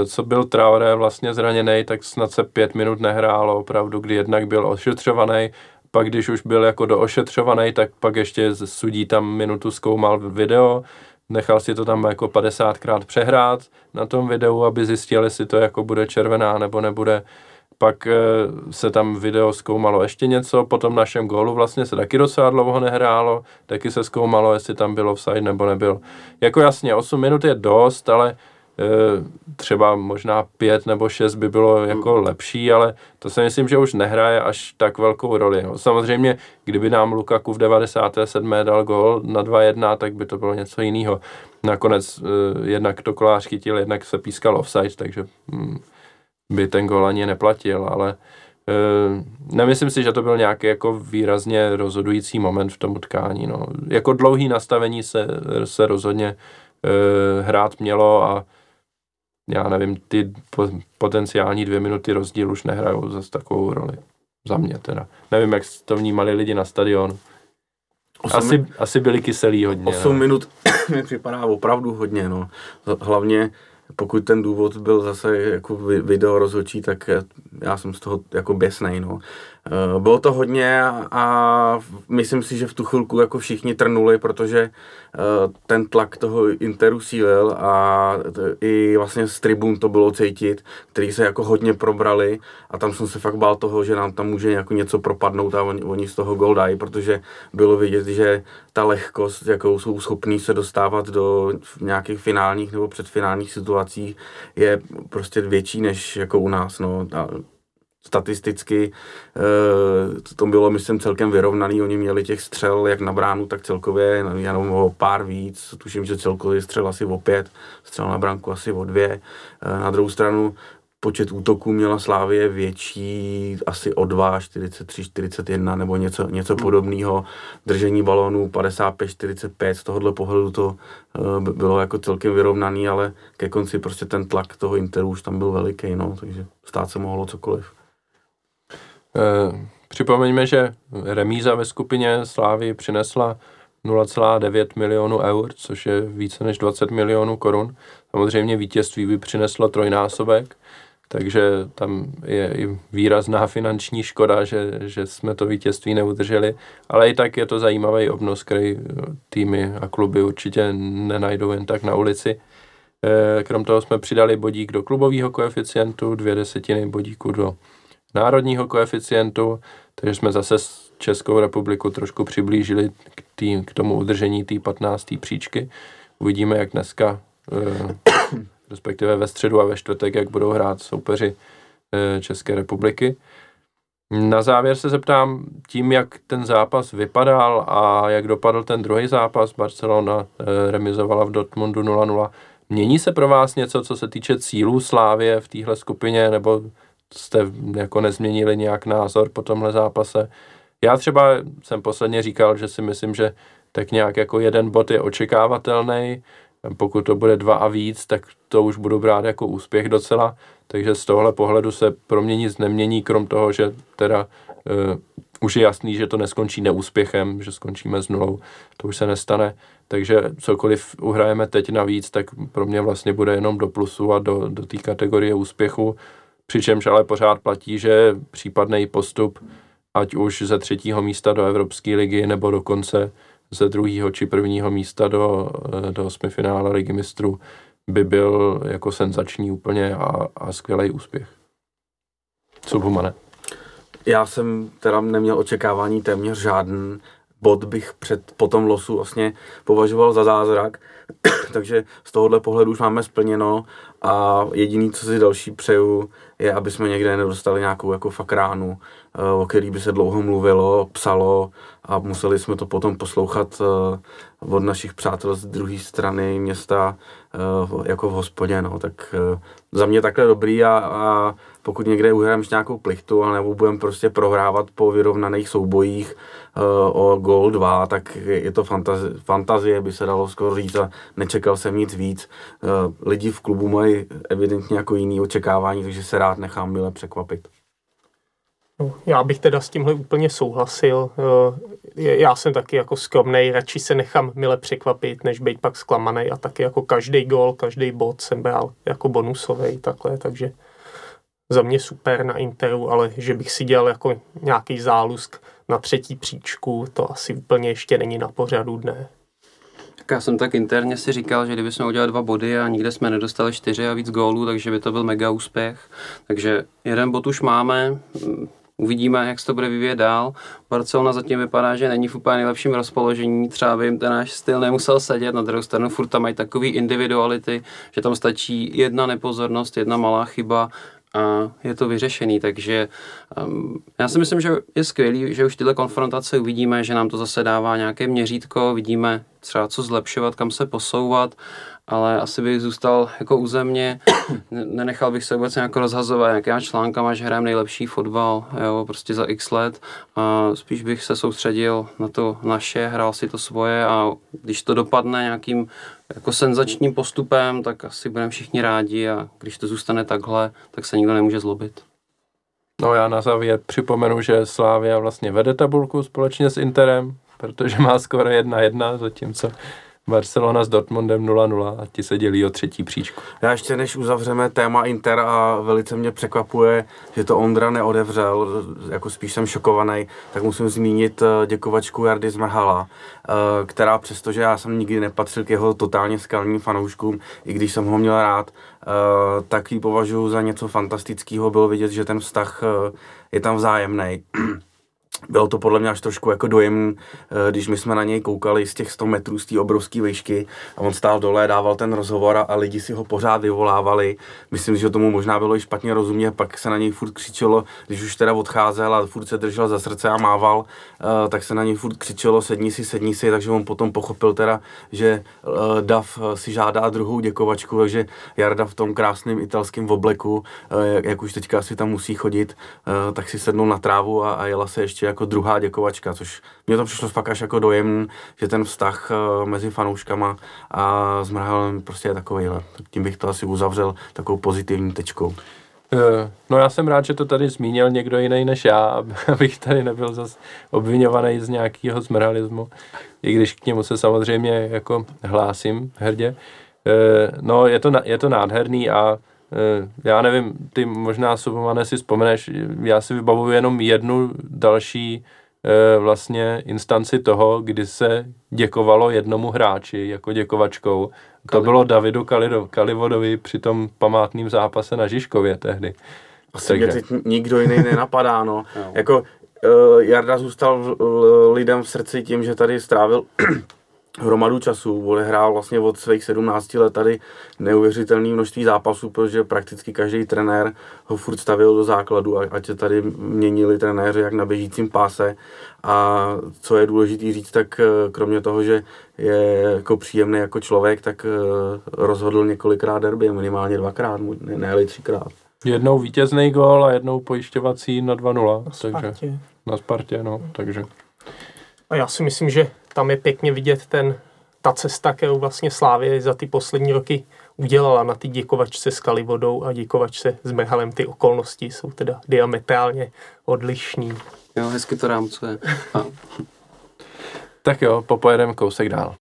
co byl Traoré vlastně zraněný, tak snad se pět minut nehrálo opravdu, kdy jednak byl ošetřovaný, pak když už byl jako doošetřovaný, tak pak ještě sudí tam minutu zkoumal video, nechal si to tam jako 50krát přehrát na tom videu, aby zjistil, jestli to jako bude červená nebo nebude. Pak e, se tam video zkoumalo ještě něco, po tom našem gólu vlastně se taky docela dlouho nehrálo, taky se zkoumalo, jestli tam bylo offside nebo nebyl. Jako jasně, 8 minut je dost, ale Eh, třeba možná pět nebo šest by bylo jako hmm. lepší, ale to si myslím, že už nehraje až tak velkou roli. No. Samozřejmě, kdyby nám Lukaku v 97. dal gol na 2-1, tak by to bylo něco jiného. Nakonec uh, jednak to kolář chytil, jednak se pískal offside, takže um, by ten gol ani neplatil, ale uh, nemyslím si, že to byl nějaký jako výrazně rozhodující moment v tom utkání. No. Jako dlouhý nastavení se, se rozhodně uh, hrát mělo a já nevím, ty potenciální dvě minuty rozdíl už nehrajou zase takovou roli. Za mě teda. Nevím, jak to vnímali lidi na stadionu. Asi, asi byli kyselí hodně. 8 no. minut mi připadá opravdu hodně, no. Hlavně pokud ten důvod byl zase jako video rozhodčí, tak já jsem z toho jako běsnej, no. Eh, bylo to hodně a myslím si, že v tu chvilku jako všichni trnuli, protože eh, ten tlak toho Interu sílil a i vlastně z tribun to bylo cítit, který se jako hodně probrali a tam jsem se fakt bál toho, že nám tam může jako něco propadnout a oni, z toho gol dají, protože bylo vidět, že ta lehkost, jakou jsou schopní se dostávat do nějakých finálních nebo předfinálních situací, je prostě větší než jako u nás. No. Statisticky e, to bylo, myslím, celkem vyrovnaný. Oni měli těch střel jak na bránu, tak celkově jenom o pár víc. Tuším, že celkově střel asi o pět, střel na bránku asi o dvě. E, na druhou stranu počet útoků měla Slávie větší, asi o 2, 43, 41 nebo něco, něco podobného. Držení balónů 55, 45, z tohohle pohledu to uh, bylo jako celkem vyrovnaný, ale ke konci prostě ten tlak toho Interu už tam byl veliký, no, takže stát se mohlo cokoliv. Eh, připomeňme, že remíza ve skupině Slávy přinesla 0,9 milionů eur, což je více než 20 milionů korun. Samozřejmě vítězství by přineslo trojnásobek, takže tam je i výrazná finanční škoda, že, že jsme to vítězství neudrželi, ale i tak je to zajímavý obnos, který týmy a kluby určitě nenajdou jen tak na ulici. Eh, krom toho jsme přidali bodík do klubového koeficientu, dvě desetiny bodíku do národního koeficientu, takže jsme zase Českou republiku trošku přiblížili k, tý, k tomu udržení té 15. příčky. Uvidíme, jak dneska, eh, respektive ve středu a ve čtvrtek, jak budou hrát soupeři eh, České republiky. Na závěr se zeptám, tím, jak ten zápas vypadal a jak dopadl ten druhý zápas, Barcelona eh, remizovala v Dortmundu 0-0, mění se pro vás něco, co se týče cílů Slávě v téhle skupině, nebo jste jako nezměnili nějak názor po tomhle zápase. Já třeba jsem posledně říkal, že si myslím, že tak nějak jako jeden bod je očekávatelný, pokud to bude dva a víc, tak to už budu brát jako úspěch docela, takže z tohle pohledu se pro mě nic nemění, krom toho, že teda uh, už je jasný, že to neskončí neúspěchem, že skončíme s nulou, to už se nestane, takže cokoliv uhrajeme teď navíc, tak pro mě vlastně bude jenom do plusu a do, do té kategorie úspěchu, Přičemž ale pořád platí, že případný postup, ať už ze třetího místa do Evropské ligy, nebo dokonce ze druhého či prvního místa do, do osmifinále ligy mistrů, by byl jako senzační úplně a, a skvělý úspěch. Co Humane? Já jsem teda neměl očekávání téměř žádný. Bod bych před, po tom losu vlastně považoval za zázrak, takže z tohohle pohledu už máme splněno A jediný, co si další přeju, je, aby jsme někde nedostali nějakou jako fakt ránu, eh, o který by se dlouho mluvilo, psalo a museli jsme to potom poslouchat eh, od našich přátel z druhé strany města eh, jako v hospodě. No. Tak za mě takhle dobrý a, a pokud někde uhrajeme nějakou plichtu, nebo budeme prostě prohrávat po vyrovnaných soubojích o gol 2, tak je to fantazie, fantazie, by se dalo skoro říct a nečekal jsem nic víc. Lidi v klubu mají evidentně jako jiný očekávání, takže se rád nechám mile překvapit. No, já bych teda s tímhle úplně souhlasil. Eh, já jsem taky jako skromnej, radši se nechám mile překvapit, než být pak zklamaný a taky jako každý gol, každý bod jsem bral jako bonusový takhle, takže za mě super na Interu, ale že bych si dělal jako nějaký zálusk na třetí příčku, to asi úplně ještě není na pořadu dne. Tak já jsem tak interně si říkal, že kdybychom udělali dva body a nikde jsme nedostali čtyři a víc gólů, takže by to byl mega úspěch. Takže jeden bod už máme, Uvidíme, jak se to bude vyvíjet dál. Barcelona zatím vypadá, že není v úplně nejlepším rozpoložení, třeba by jim ten náš styl nemusel sedět, na druhou stranu furt tam mají takový individuality, že tam stačí jedna nepozornost, jedna malá chyba a je to vyřešený, takže um, já si myslím, že je skvělý, že už tyhle konfrontace uvidíme, že nám to zase dává nějaké měřítko, vidíme třeba co zlepšovat, kam se posouvat ale asi bych zůstal jako u země, nenechal bych se vůbec nějak rozhazovat nějaká článkama, že hrajeme nejlepší fotbal, jo, prostě za x let a spíš bych se soustředil na to naše, hrál si to svoje a když to dopadne nějakým jako senzačním postupem, tak asi budeme všichni rádi a když to zůstane takhle, tak se nikdo nemůže zlobit. No já na závěr připomenu, že Slávia vlastně vede tabulku společně s Interem, protože má skoro 1-1, zatímco Barcelona s Dortmundem 0-0 a ti se dělí o třetí příčku. Já ještě než uzavřeme téma Inter a velice mě překvapuje, že to Ondra neodevřel, jako spíš jsem šokovaný, tak musím zmínit eh, děkovačku Jardy Zmrhala, eh, která přestože já jsem nikdy nepatřil k jeho totálně skalním fanouškům, i když jsem ho měl rád, eh, tak ji považuji za něco fantastického. Bylo vidět, že ten vztah je tam vzájemný bylo to podle mě až trošku jako dojem, eh, když my jsme na něj koukali z těch 100 metrů z té obrovské výšky a on stál dole, dával ten rozhovor a lidi si ho pořád vyvolávali. Myslím, že tomu možná bylo i špatně rozumět, pak se na něj furt křičelo, když už teda odcházel a furt se držel za srdce a mával, eh, tak se na něj furt křičelo sedni si, sedni si, takže on potom pochopil teda, že eh, Dav si žádá druhou děkovačku, takže Jarda v tom krásném italském obleku, jak už teďka asi tam musí chodit, tak si sednul na trávu a, a jela se ještě jako druhá děkovačka, což mě to přišlo fakt až jako dojem, že ten vztah eh, mezi fanouškama a Zmrhalem prostě je takovýhle. Tím bych to asi uzavřel takovou pozitivní tečkou. Eh, no já jsem rád, že to tady zmínil někdo jiný než já, abych tady nebyl zase obvinovaný z nějakého zmralismu, i když k němu se samozřejmě jako hlásím hrdě. Eh, no je to, je to nádherný a já nevím, ty možná Subomane si vzpomeneš, já si vybavuju jenom jednu další eh, vlastně instanci toho, kdy se děkovalo jednomu hráči jako děkovačkou. To bylo Davidu Kalido, Kalivodovi při tom památným zápase na Žižkově tehdy. Asi mě teď nikdo jiný nenapadá, no. jako uh, Jarda zůstal lidem v srdci tím, že tady strávil hromadu času, odehrál vlastně od svých 17 let tady neuvěřitelné množství zápasů, protože prakticky každý trenér ho furt stavil do základu, ať se tady měnili trenéři jak na běžícím páse a co je důležité říct, tak eh, kromě toho, že je jako příjemný jako člověk, tak eh, rozhodl několikrát derby, minimálně dvakrát, ne, ne třikrát. Jednou vítězný gól a jednou pojišťovací na 2-0. Na Spartě. Takže, na Spartě, no, takže. A já si myslím, že tam je pěkně vidět ten, ta cesta, kterou vlastně Slávě za ty poslední roky udělala na ty děkovačce s Kalivodou a děkovačce s Mehalem. Ty okolnosti jsou teda diametrálně odlišný. Jo, hezky to rámcuje. tak jo, popojedeme kousek dál.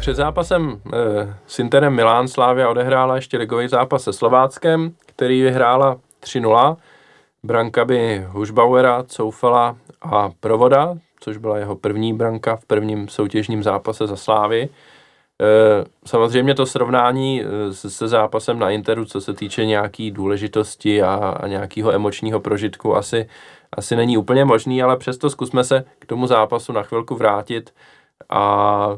Před zápasem e, s Interem Milán Slávia odehrála ještě ligový zápas se Slováckem, který vyhrála 3-0. Branka by Hušbauera, Coufela a Provoda, což byla jeho první branka v prvním soutěžním zápase za Slávy. E, samozřejmě to srovnání e, se, se zápasem na Interu, co se týče nějaký důležitosti a, a nějakého emočního prožitku, asi asi není úplně možný, ale přesto zkusme se k tomu zápasu na chvilku vrátit a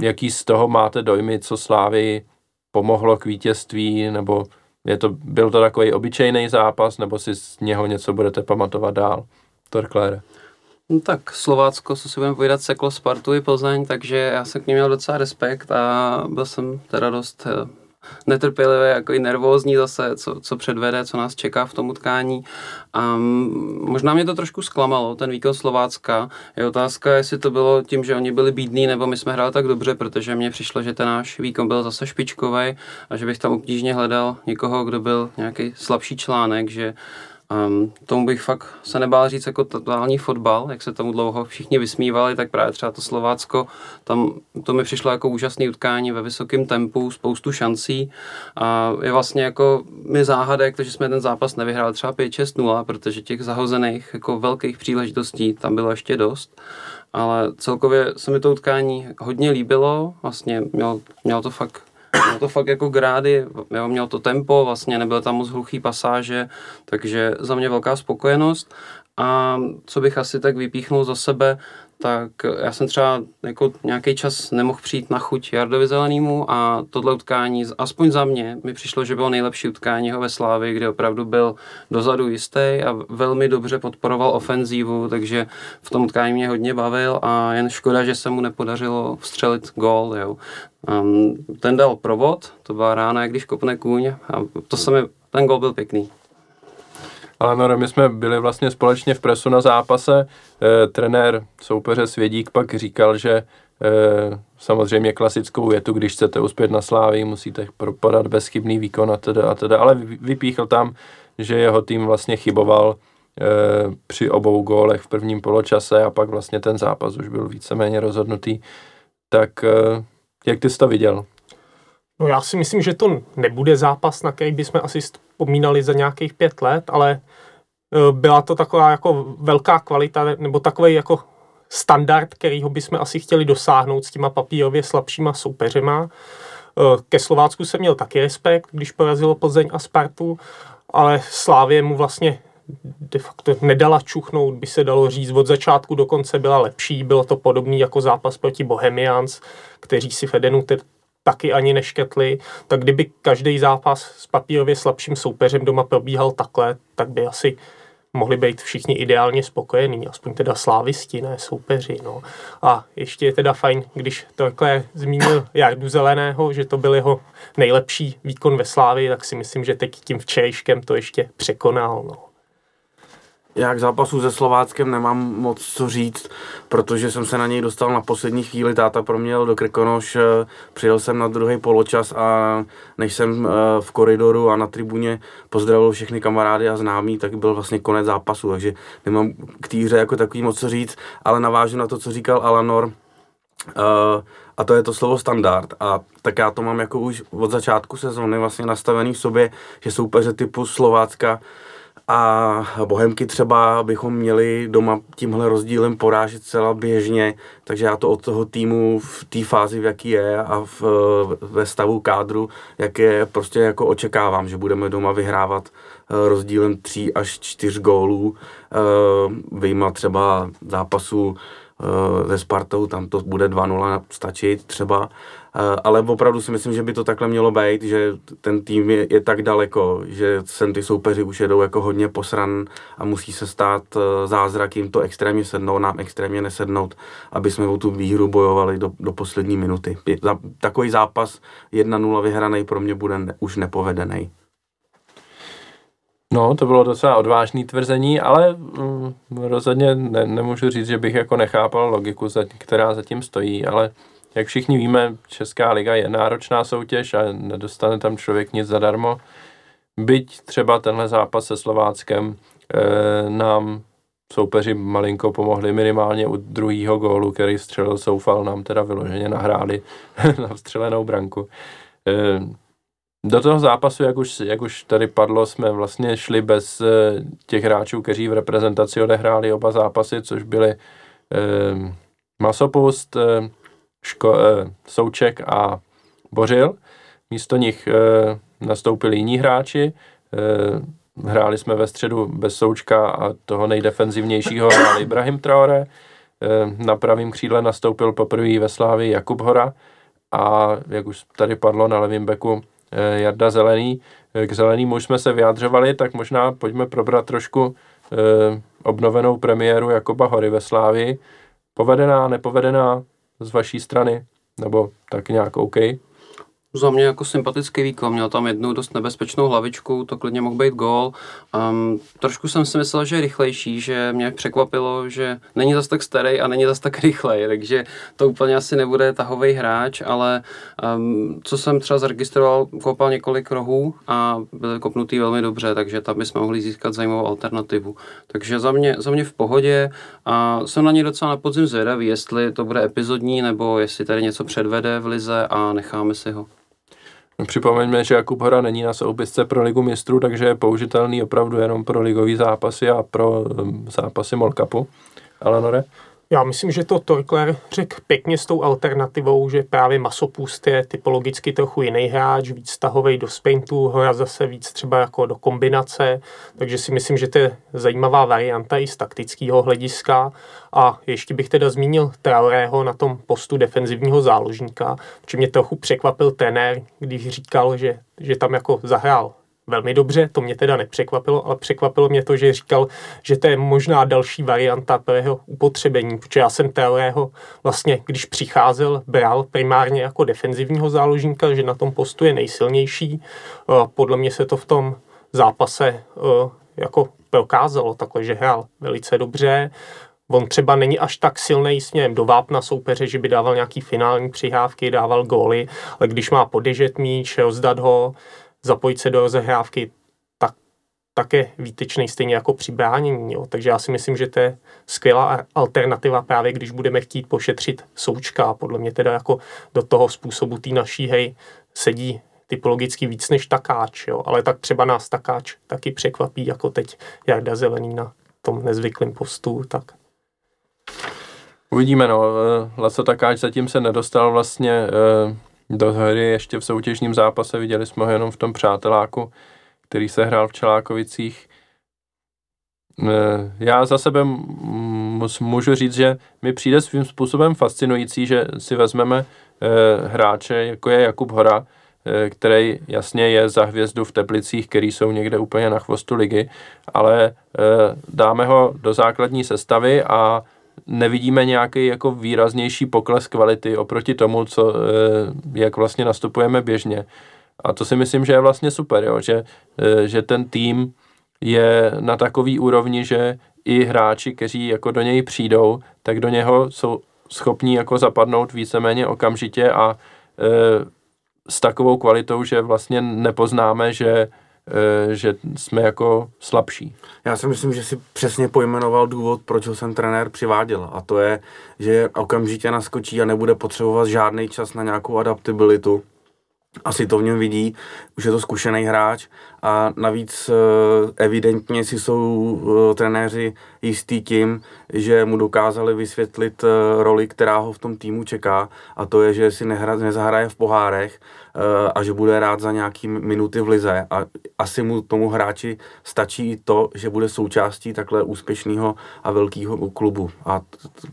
jaký z toho máte dojmy, co Slávy pomohlo k vítězství, nebo je to, byl to takový obyčejný zápas, nebo si z něho něco budete pamatovat dál? Torklére. No tak Slovácko, co si budeme povídat, seklo Spartu i Plzeň, takže já jsem k ním měl docela respekt a byl jsem teda dost netrpělivý, jako i nervózní zase, co, co předvede, co nás čeká v tom utkání. A možná mě to trošku zklamalo, ten výkon Slovácka. Je otázka, jestli to bylo tím, že oni byli bídní, nebo my jsme hráli tak dobře, protože mně přišlo, že ten náš výkon byl zase špičkový a že bych tam obtížně hledal někoho, kdo byl nějaký slabší článek, že Um, tomu bych fakt se nebál říct jako totální fotbal, jak se tomu dlouho všichni vysmívali, tak právě třeba to Slovácko, tam to mi přišlo jako úžasné utkání ve vysokém tempu, spoustu šancí a je vlastně jako mi záhadek, že jsme ten zápas nevyhráli třeba 5-6-0, protože těch zahozených jako velkých příležitostí tam bylo ještě dost ale celkově se mi to utkání hodně líbilo, vlastně mělo, mělo to fakt Mělo to fakt jako grády, jo, mělo to tempo, vlastně nebylo tam moc hluchý pasáže, takže za mě velká spokojenost. A co bych asi tak vypíchnul za sebe, tak já jsem třeba jako nějaký čas nemohl přijít na chuť Jardovi Zelenému a tohle utkání, aspoň za mě, mi přišlo, že bylo nejlepší utkání ho ve Slávi, kde opravdu byl dozadu jistý a velmi dobře podporoval ofenzívu, takže v tom utkání mě hodně bavil a jen škoda, že se mu nepodařilo vstřelit gól. Jo. Um, ten dal provod, to byla rána, když kopne kůň a to se mi, ten gól byl pěkný. Ale no, my jsme byli vlastně společně v presu na zápase. E, trenér soupeře Svědík pak říkal, že e, samozřejmě klasickou větu, když chcete uspět na slávy, musíte podat bezchybný výkon a teda, a teda. Ale vypíchl tam, že jeho tým vlastně chyboval e, při obou gólech v prvním poločase a pak vlastně ten zápas už byl víceméně rozhodnutý. Tak e, jak ty jsi to viděl? No já si myslím, že to nebude zápas, na který bychom asi vzpomínali za nějakých pět let, ale e, byla to taková jako velká kvalita, nebo takový jako standard, kterýho bychom asi chtěli dosáhnout s těma papírově slabšíma soupeřema. E, ke Slovácku jsem měl taky respekt, když porazilo Plzeň a Spartu, ale Slávě mu vlastně de facto nedala čuchnout, by se dalo říct. Od začátku do konce byla lepší, bylo to podobný jako zápas proti Bohemians, kteří si v Edenu taky ani nešketli, tak kdyby každý zápas s papírově slabším soupeřem doma probíhal takhle, tak by asi mohli být všichni ideálně spokojení, aspoň teda slávisti, ne soupeři. No. A ještě je teda fajn, když takhle zmínil Jardu Zeleného, že to byl jeho nejlepší výkon ve Slávi, tak si myslím, že teď tím včerejškem to ještě překonal. No. Já k zápasu se Slováckem nemám moc co říct, protože jsem se na něj dostal na poslední chvíli. Táta pro mě jel do Krkonoš, eh, přijel jsem na druhý poločas a než jsem eh, v koridoru a na tribuně pozdravil všechny kamarády a známí, tak byl vlastně konec zápasu, takže nemám k týře jako takový moc co říct, ale navážu na to, co říkal Alanor, uh, a to je to slovo standard. A tak já to mám jako už od začátku sezóny vlastně nastavený v sobě, že soupeře typu Slovácka a Bohemky třeba bychom měli doma tímhle rozdílem porážet celá běžně, takže já to od toho týmu v té fázi, v jaký je a v, ve stavu kádru, jak je, prostě jako očekávám, že budeme doma vyhrávat eh, rozdílem 3 až 4 gólů, eh, vyjma třeba zápasu ze eh, Spartou, tam to bude 2-0 stačit třeba, ale opravdu si myslím, že by to takhle mělo být, že ten tým je, je tak daleko, že sem ty soupeři už jedou jako hodně posran a musí se stát eh, zázrak jim to extrémně sednout, nám extrémně nesednout, aby jsme o tu výhru bojovali do, do poslední minuty. Takový zápas 1-0 vyhraný pro mě bude ne, už nepovedený. No, to bylo docela odvážné tvrzení, ale mm, rozhodně ne, nemůžu říct, že bych jako nechápal logiku, za, která zatím stojí, ale jak všichni víme, Česká liga je náročná soutěž a nedostane tam člověk nic zadarmo. Byť třeba tenhle zápas se Slováckem e, nám soupeři malinko pomohli minimálně u druhého gólu, který střelil Soufal, nám teda vyloženě nahráli na vstřelenou branku. E, do toho zápasu, jak už, jak už tady padlo, jsme vlastně šli bez eh, těch hráčů, kteří v reprezentaci odehráli oba zápasy, což byli eh, Masopust, eh, Ško, eh, Souček a Bořil. Místo nich eh, nastoupili jiní hráči. Eh, hráli jsme ve středu bez Součka a toho nejdefenzivnějšího hrál Ibrahim Traore. Eh, na pravém křídle nastoupil poprvé ve Slávi Jakub Hora a jak už tady padlo na levém beku Jarda Zelený. K Zelenýmu už jsme se vyjadřovali, tak možná pojďme probrat trošku obnovenou premiéru Jakuba Hory ve Slávi. Povedená, nepovedená z vaší strany? Nebo tak nějak OK? Za mě jako sympatický výkon, měl tam jednu dost nebezpečnou hlavičku, to klidně mohl být gól. Um, trošku jsem si myslel, že je rychlejší, že mě překvapilo, že není zas tak starý a není zas tak rychlej, takže to úplně asi nebude tahový hráč, ale um, co jsem třeba zaregistroval, kopal několik rohů a byl kopnutý velmi dobře, takže tam bychom mohli získat zajímavou alternativu. Takže za mě, za mě v pohodě a jsem na ně docela na podzim zvědavý, jestli to bude epizodní nebo jestli tady něco předvede v lize a necháme si ho. Připomeňme, že Jakub Hora není na soupisce pro ligu mistrů, takže je použitelný opravdu jenom pro ligový zápasy a pro um, zápasy Molkapu. Ale Nore? Já myslím, že to Torkler řekl pěkně s tou alternativou, že právě Masopust je typologicky trochu jiný hráč, víc stahový do sprintu, Hora zase víc třeba jako do kombinace, takže si myslím, že to je zajímavá varianta i z taktického hlediska. A ještě bych teda zmínil Traorého na tom postu defenzivního záložníka, protože mě trochu překvapil trenér, když říkal, že, že tam jako zahrál velmi dobře, to mě teda nepřekvapilo, ale překvapilo mě to, že říkal, že to je možná další varianta pro jeho upotřebení, protože já jsem Teorého vlastně, když přicházel, bral primárně jako defenzivního záložníka, že na tom postu je nejsilnější. Podle mě se to v tom zápase jako prokázalo takhle, že hrál velice dobře. On třeba není až tak silný směrem do vápna soupeře, že by dával nějaký finální přihrávky, dával góly, ale když má poděžet míč, rozdat ho, zapojit se do rozehrávky, tak také výtečný stejně jako při bránění. Jo. Takže já si myslím, že to je skvělá alternativa právě, když budeme chtít pošetřit součka. Podle mě teda jako do toho způsobu té naší hry sedí typologicky víc než takáč, jo. ale tak třeba nás takáč taky překvapí, jako teď Jarda Zelený na tom nezvyklém postu, tak Uvidíme, no. Laco Takáč zatím se nedostal vlastně eh, do hry ještě v soutěžním zápase. Viděli jsme ho jenom v tom přáteláku, který se hrál v Čelákovicích. Eh, já za sebe můžu říct, že mi přijde svým způsobem fascinující, že si vezmeme eh, hráče, jako je Jakub Hora, eh, který jasně je za hvězdu v Teplicích, který jsou někde úplně na chvostu ligy, ale dáme ho do základní sestavy a nevidíme nějaký jako výraznější pokles kvality oproti tomu, co, eh, jak vlastně nastupujeme běžně. A to si myslím, že je vlastně super, jo? Že, eh, že ten tým je na takový úrovni, že i hráči, kteří jako do něj přijdou, tak do něho jsou schopní jako zapadnout víceméně okamžitě a e, s takovou kvalitou, že vlastně nepoznáme, že že jsme jako slabší. Já si myslím, že si přesně pojmenoval důvod, proč ho jsem trenér přiváděl. A to je, že okamžitě naskočí a nebude potřebovat žádný čas na nějakou adaptabilitu asi to v něm vidí, už je to zkušený hráč a navíc eh, evidentně si jsou eh, trenéři jistý tím, že mu dokázali vysvětlit eh, roli, která ho v tom týmu čeká a to je, že si nezahraje v pohárech a že bude rád za nějaký minuty v lize a asi mu tomu hráči stačí to, že bude součástí takhle úspěšného a velkého klubu a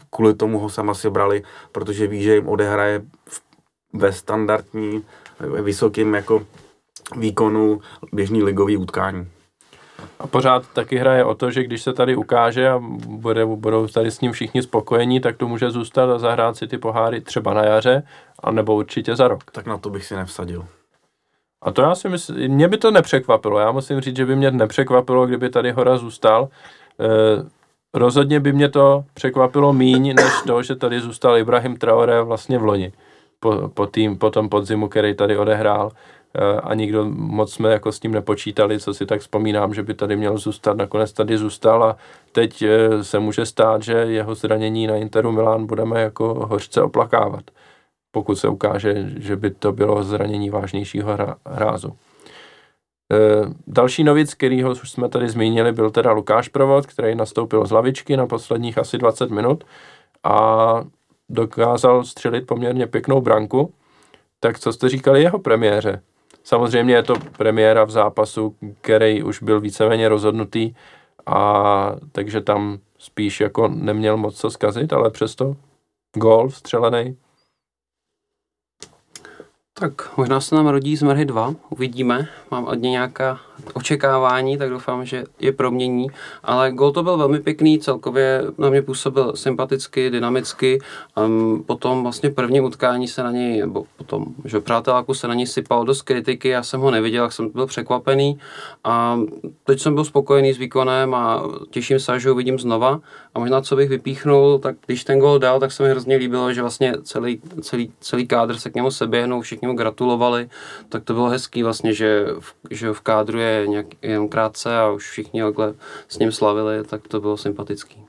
kvůli tomu ho sam asi brali, protože ví, že jim odehraje ve standardní vysokým jako výkonu běžný ligový utkání. A pořád taky hraje o to, že když se tady ukáže a bude, budou tady s ním všichni spokojení, tak to může zůstat a zahrát si ty poháry třeba na jaře, anebo určitě za rok. Tak na to bych si nevsadil. A to já si myslím, mě by to nepřekvapilo. Já musím říct, že by mě nepřekvapilo, kdyby tady Hora zůstal. E, rozhodně by mě to překvapilo míň, než to, že tady zůstal Ibrahim Traore vlastně v loni po, po, tým, po tom podzimu, který tady odehrál eh, a nikdo moc jsme jako s tím nepočítali, co si tak vzpomínám, že by tady měl zůstat, nakonec tady zůstal a teď eh, se může stát, že jeho zranění na Interu Milán budeme jako hořce oplakávat, pokud se ukáže, že by to bylo zranění vážnějšího hrázu. E, další novic, kterýho už jsme tady zmínili, byl teda Lukáš Provod, který nastoupil z lavičky na posledních asi 20 minut a dokázal střelit poměrně pěknou branku. Tak co jste říkali jeho premiéře? Samozřejmě je to premiéra v zápasu, který už byl víceméně rozhodnutý, a takže tam spíš jako neměl moc co zkazit, ale přesto gól vstřelený. Tak možná se nám rodí z Mrhy 2, uvidíme. Mám od něj nějaká očekávání, tak doufám, že je promění. Ale gol to byl velmi pěkný, celkově na mě působil sympaticky, dynamicky. Um, potom vlastně první utkání se na něj, nebo potom, že přáteláku se na něj sypal dost kritiky, já jsem ho neviděl, jak jsem byl překvapený. A teď jsem byl spokojený s výkonem a těším se, že ho uvidím znova. A možná, co bych vypíchnul, tak když ten gol dal, tak se mi hrozně líbilo, že vlastně celý, celý, celý kádr se k němu seběhnul, všichni mu gratulovali, tak to bylo hezký vlastně, že že v kádru je nějak, jenom krátce a už všichni takhle s ním slavili, tak to bylo sympatický.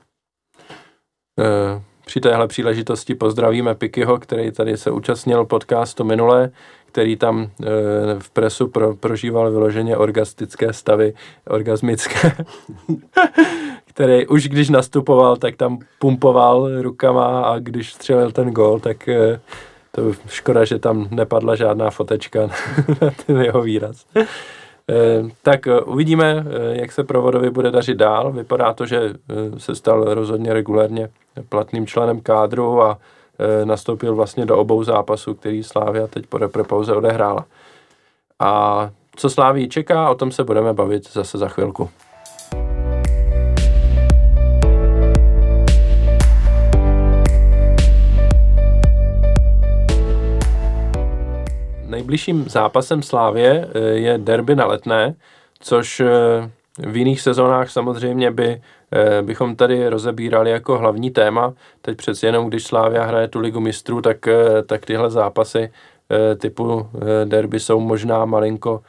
Eh, při téhle příležitosti pozdravíme Pikyho, který tady se účastnil podcastu minule, který tam e, v presu pro, prožíval vyloženě orgastické stavy, orgasmické, který už když nastupoval, tak tam pumpoval rukama a když střelil ten gol, tak e, to škoda, že tam nepadla žádná fotečka na ten jeho výraz. Eh, tak eh, uvidíme, eh, jak se provodovi bude dařit dál. Vypadá to, že se stal rozhodně regulérně platným členem kádru a nastoupil vlastně do obou zápasů, který Slávia teď po reprepauze odehrála. A co Slávii čeká, o tom se budeme bavit zase za chvilku. Nejbližším zápasem Slávě eh, je derby na letné, což eh, v jiných sezónách samozřejmě by, eh, bychom tady rozebírali jako hlavní téma. Teď přeci jenom, když Slávia hraje tu ligu mistrů, tak, tak tyhle zápasy typu derby jsou možná malinko,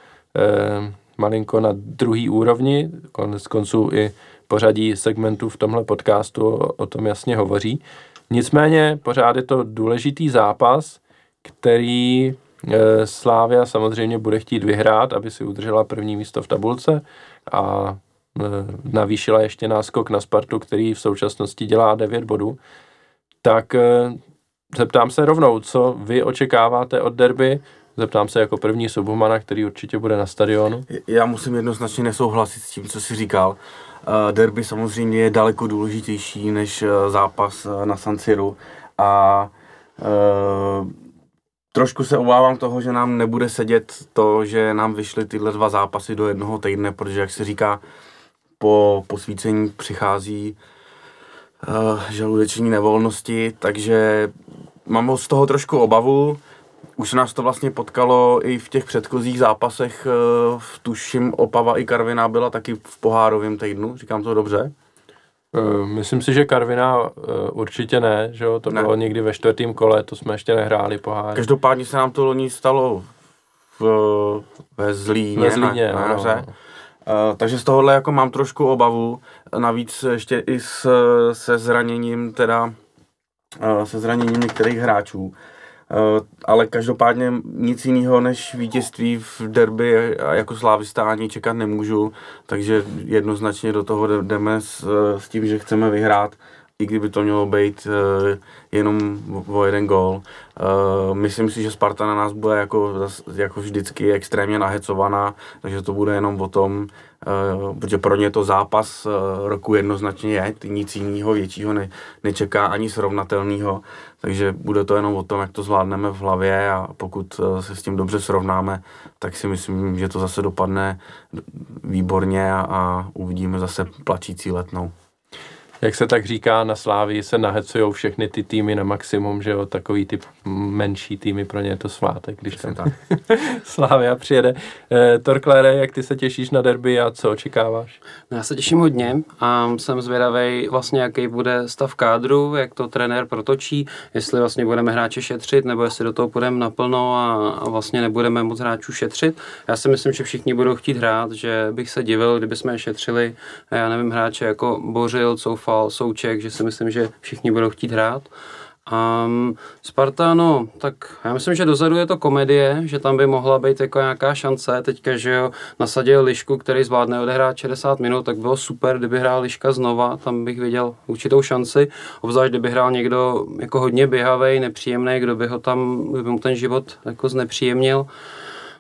malinko na druhý úrovni. Konec konců i pořadí segmentů v tomhle podcastu o, tom jasně hovoří. Nicméně pořád je to důležitý zápas, který Slávia samozřejmě bude chtít vyhrát, aby si udržela první místo v tabulce a eh, navýšila ještě náskok na Spartu, který v současnosti dělá 9 bodů. Tak eh, zeptám se rovnou, co vy očekáváte od derby, Zeptám se jako první Subhumana, který určitě bude na stadionu. Já musím jednoznačně nesouhlasit s tím, co jsi říkal. Derby samozřejmě je daleko důležitější než zápas na San Siro a Trošku se obávám toho, že nám nebude sedět to, že nám vyšly tyhle dva zápasy do jednoho týdne, protože, jak se říká, po posvícení přichází uh, žaludeční nevolnosti, takže mám z toho trošku obavu. Už nás to vlastně potkalo i v těch předchozích zápasech, uh, tuším Opava i Karviná byla taky v pohárovém týdnu, říkám to dobře? Eh, myslím si, že Karvina uh, určitě ne, že jo? to ne. bylo někdy ve čtvrtém kole, to jsme ještě nehráli pohár. Každopádně se nám to loni stalo v, ve Zlíně, ve Zlíně na, na no, no. Uh, takže z tohohle jako mám trošku obavu, navíc ještě i s, se zraněním teda, uh, se zraněním některých hráčů. Eh, ale každopádně nic jiného než vítězství v derby jako slávista ani čekat nemůžu, takže jednoznačně do toho jdeme s, s tím, že chceme vyhrát, i kdyby to mělo být uh, jenom o jeden gól. Uh, myslím si, že Sparta na nás bude jako, jako vždycky extrémně nahecovaná, takže to bude jenom o tom, uh, protože pro ně to zápas roku jednoznačně je, nic jiného většího ne, nečeká ani srovnatelného. Takže bude to jenom o tom, jak to zvládneme v hlavě a pokud eh, se s tím dobře srovnáme, tak si myslím, že to zase dopadne výborně a, a uvidíme zase plačící letnou jak se tak říká, na Slávii se nahecují všechny ty týmy na maximum, že jo, takový typ menší týmy, pro ně je to svátek, když tam tak. Slávia přijede. E, Torklére, jak ty se těšíš na derby a co očekáváš? No, já se těším hodně a jsem zvědavý vlastně, jaký bude stav kádru, jak to trenér protočí, jestli vlastně budeme hráče šetřit, nebo jestli do toho půjdeme naplno a, a vlastně nebudeme moc hráčů šetřit. Já si myslím, že všichni budou chtít hrát, že bych se divil, kdyby jsme šetřili, já nevím, hráče jako Bořil, Couf Koufal, Souček, že si myslím, že všichni budou chtít hrát. Um, Sparta, no, tak já myslím, že dozadu je to komedie, že tam by mohla být jako nějaká šance. Teďka, že jo, nasadil Lišku, který zvládne odehrát 60 minut, tak bylo super, kdyby hrál Liška znova, tam bych viděl určitou šanci. Obzvlášť, kdyby hrál někdo jako hodně běhavý, nepříjemný, kdo by ho tam, kdyby mu ten život jako znepříjemnil.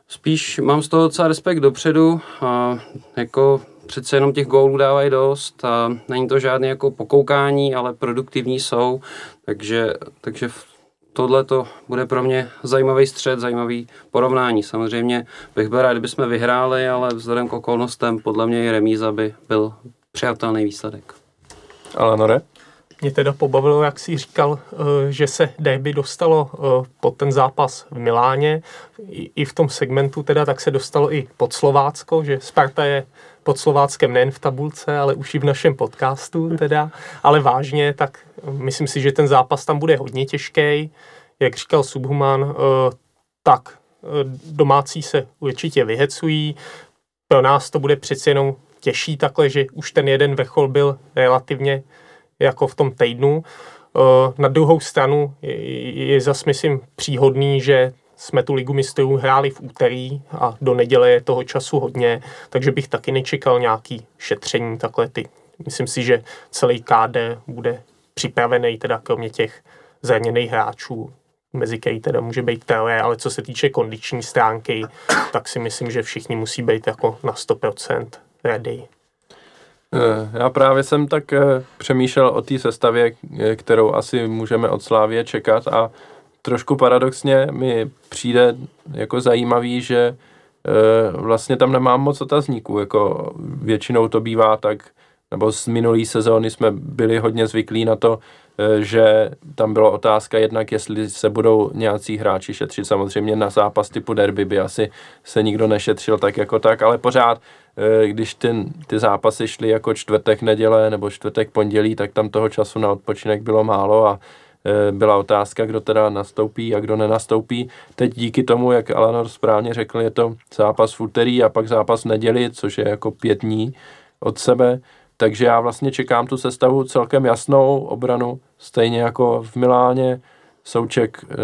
Spíš mám z toho docela respekt dopředu. A jako přece jenom těch gólů dávají dost a není to žádné jako pokoukání, ale produktivní jsou, takže, takže tohle to bude pro mě zajímavý střed, zajímavý porovnání. Samozřejmě bych byl rád, kdybychom vyhráli, ale vzhledem k okolnostem podle mě i remíza by byl přijatelný výsledek. Ale Nore? Mě teda pobavilo, jak si říkal, eh, že se derby dostalo eh, pod ten zápas v Miláně. I v tom segmentu teda tak se dostalo i pod Slovácko, že Sparta je pod Slováckem nejen v tabulce, ale už i v našem podcastu teda. Ale vážně, tak myslím si, že ten zápas tam bude hodně těžký. Jak říkal Subhuman, eh, tak domácí se určitě vyhecují. Pro nás to bude přeci jenom těžší takhle, že už ten jeden vrchol byl relativně jako v tom týdnu. Eh, na druhou stranu je, zase, myslím, příhodný, že jsme tu ligu mistrů hráli v úterý a do neděle je toho času hodně, takže bych taky nečekal nějaký šetření takhle ty. Myslím si, že celý KD bude připravený, teda kromě těch zraněných hráčů, mezi který teda může být Tele, ale co se týče kondiční stránky, tak si myslím, že všichni musí být jako na 100% ready. Eh, já právě jsem tak eh, přemýšlel o té sestavě, eh, kterou asi můžeme od Slávě čekat a trošku paradoxně mi přijde jako zajímavý, že vlastně tam nemám moc otazníků, jako většinou to bývá tak, nebo z minulý sezóny jsme byli hodně zvyklí na to, že tam byla otázka jednak, jestli se budou nějací hráči šetřit. Samozřejmě na zápas typu derby by asi se nikdo nešetřil tak jako tak, ale pořád Eh, když ten, ty zápasy šly jako čtvrtek, neděle nebo čtvrtek, pondělí, tak tam toho času na odpočinek bylo málo a eh, byla otázka, kdo teda nastoupí a kdo nenastoupí. Teď díky tomu, jak Alanor správně řekl, je to zápas v úterý a pak zápas v neděli, což je jako pět dní od sebe, takže já vlastně čekám tu sestavu celkem jasnou obranu, stejně jako v Miláně, Souček e,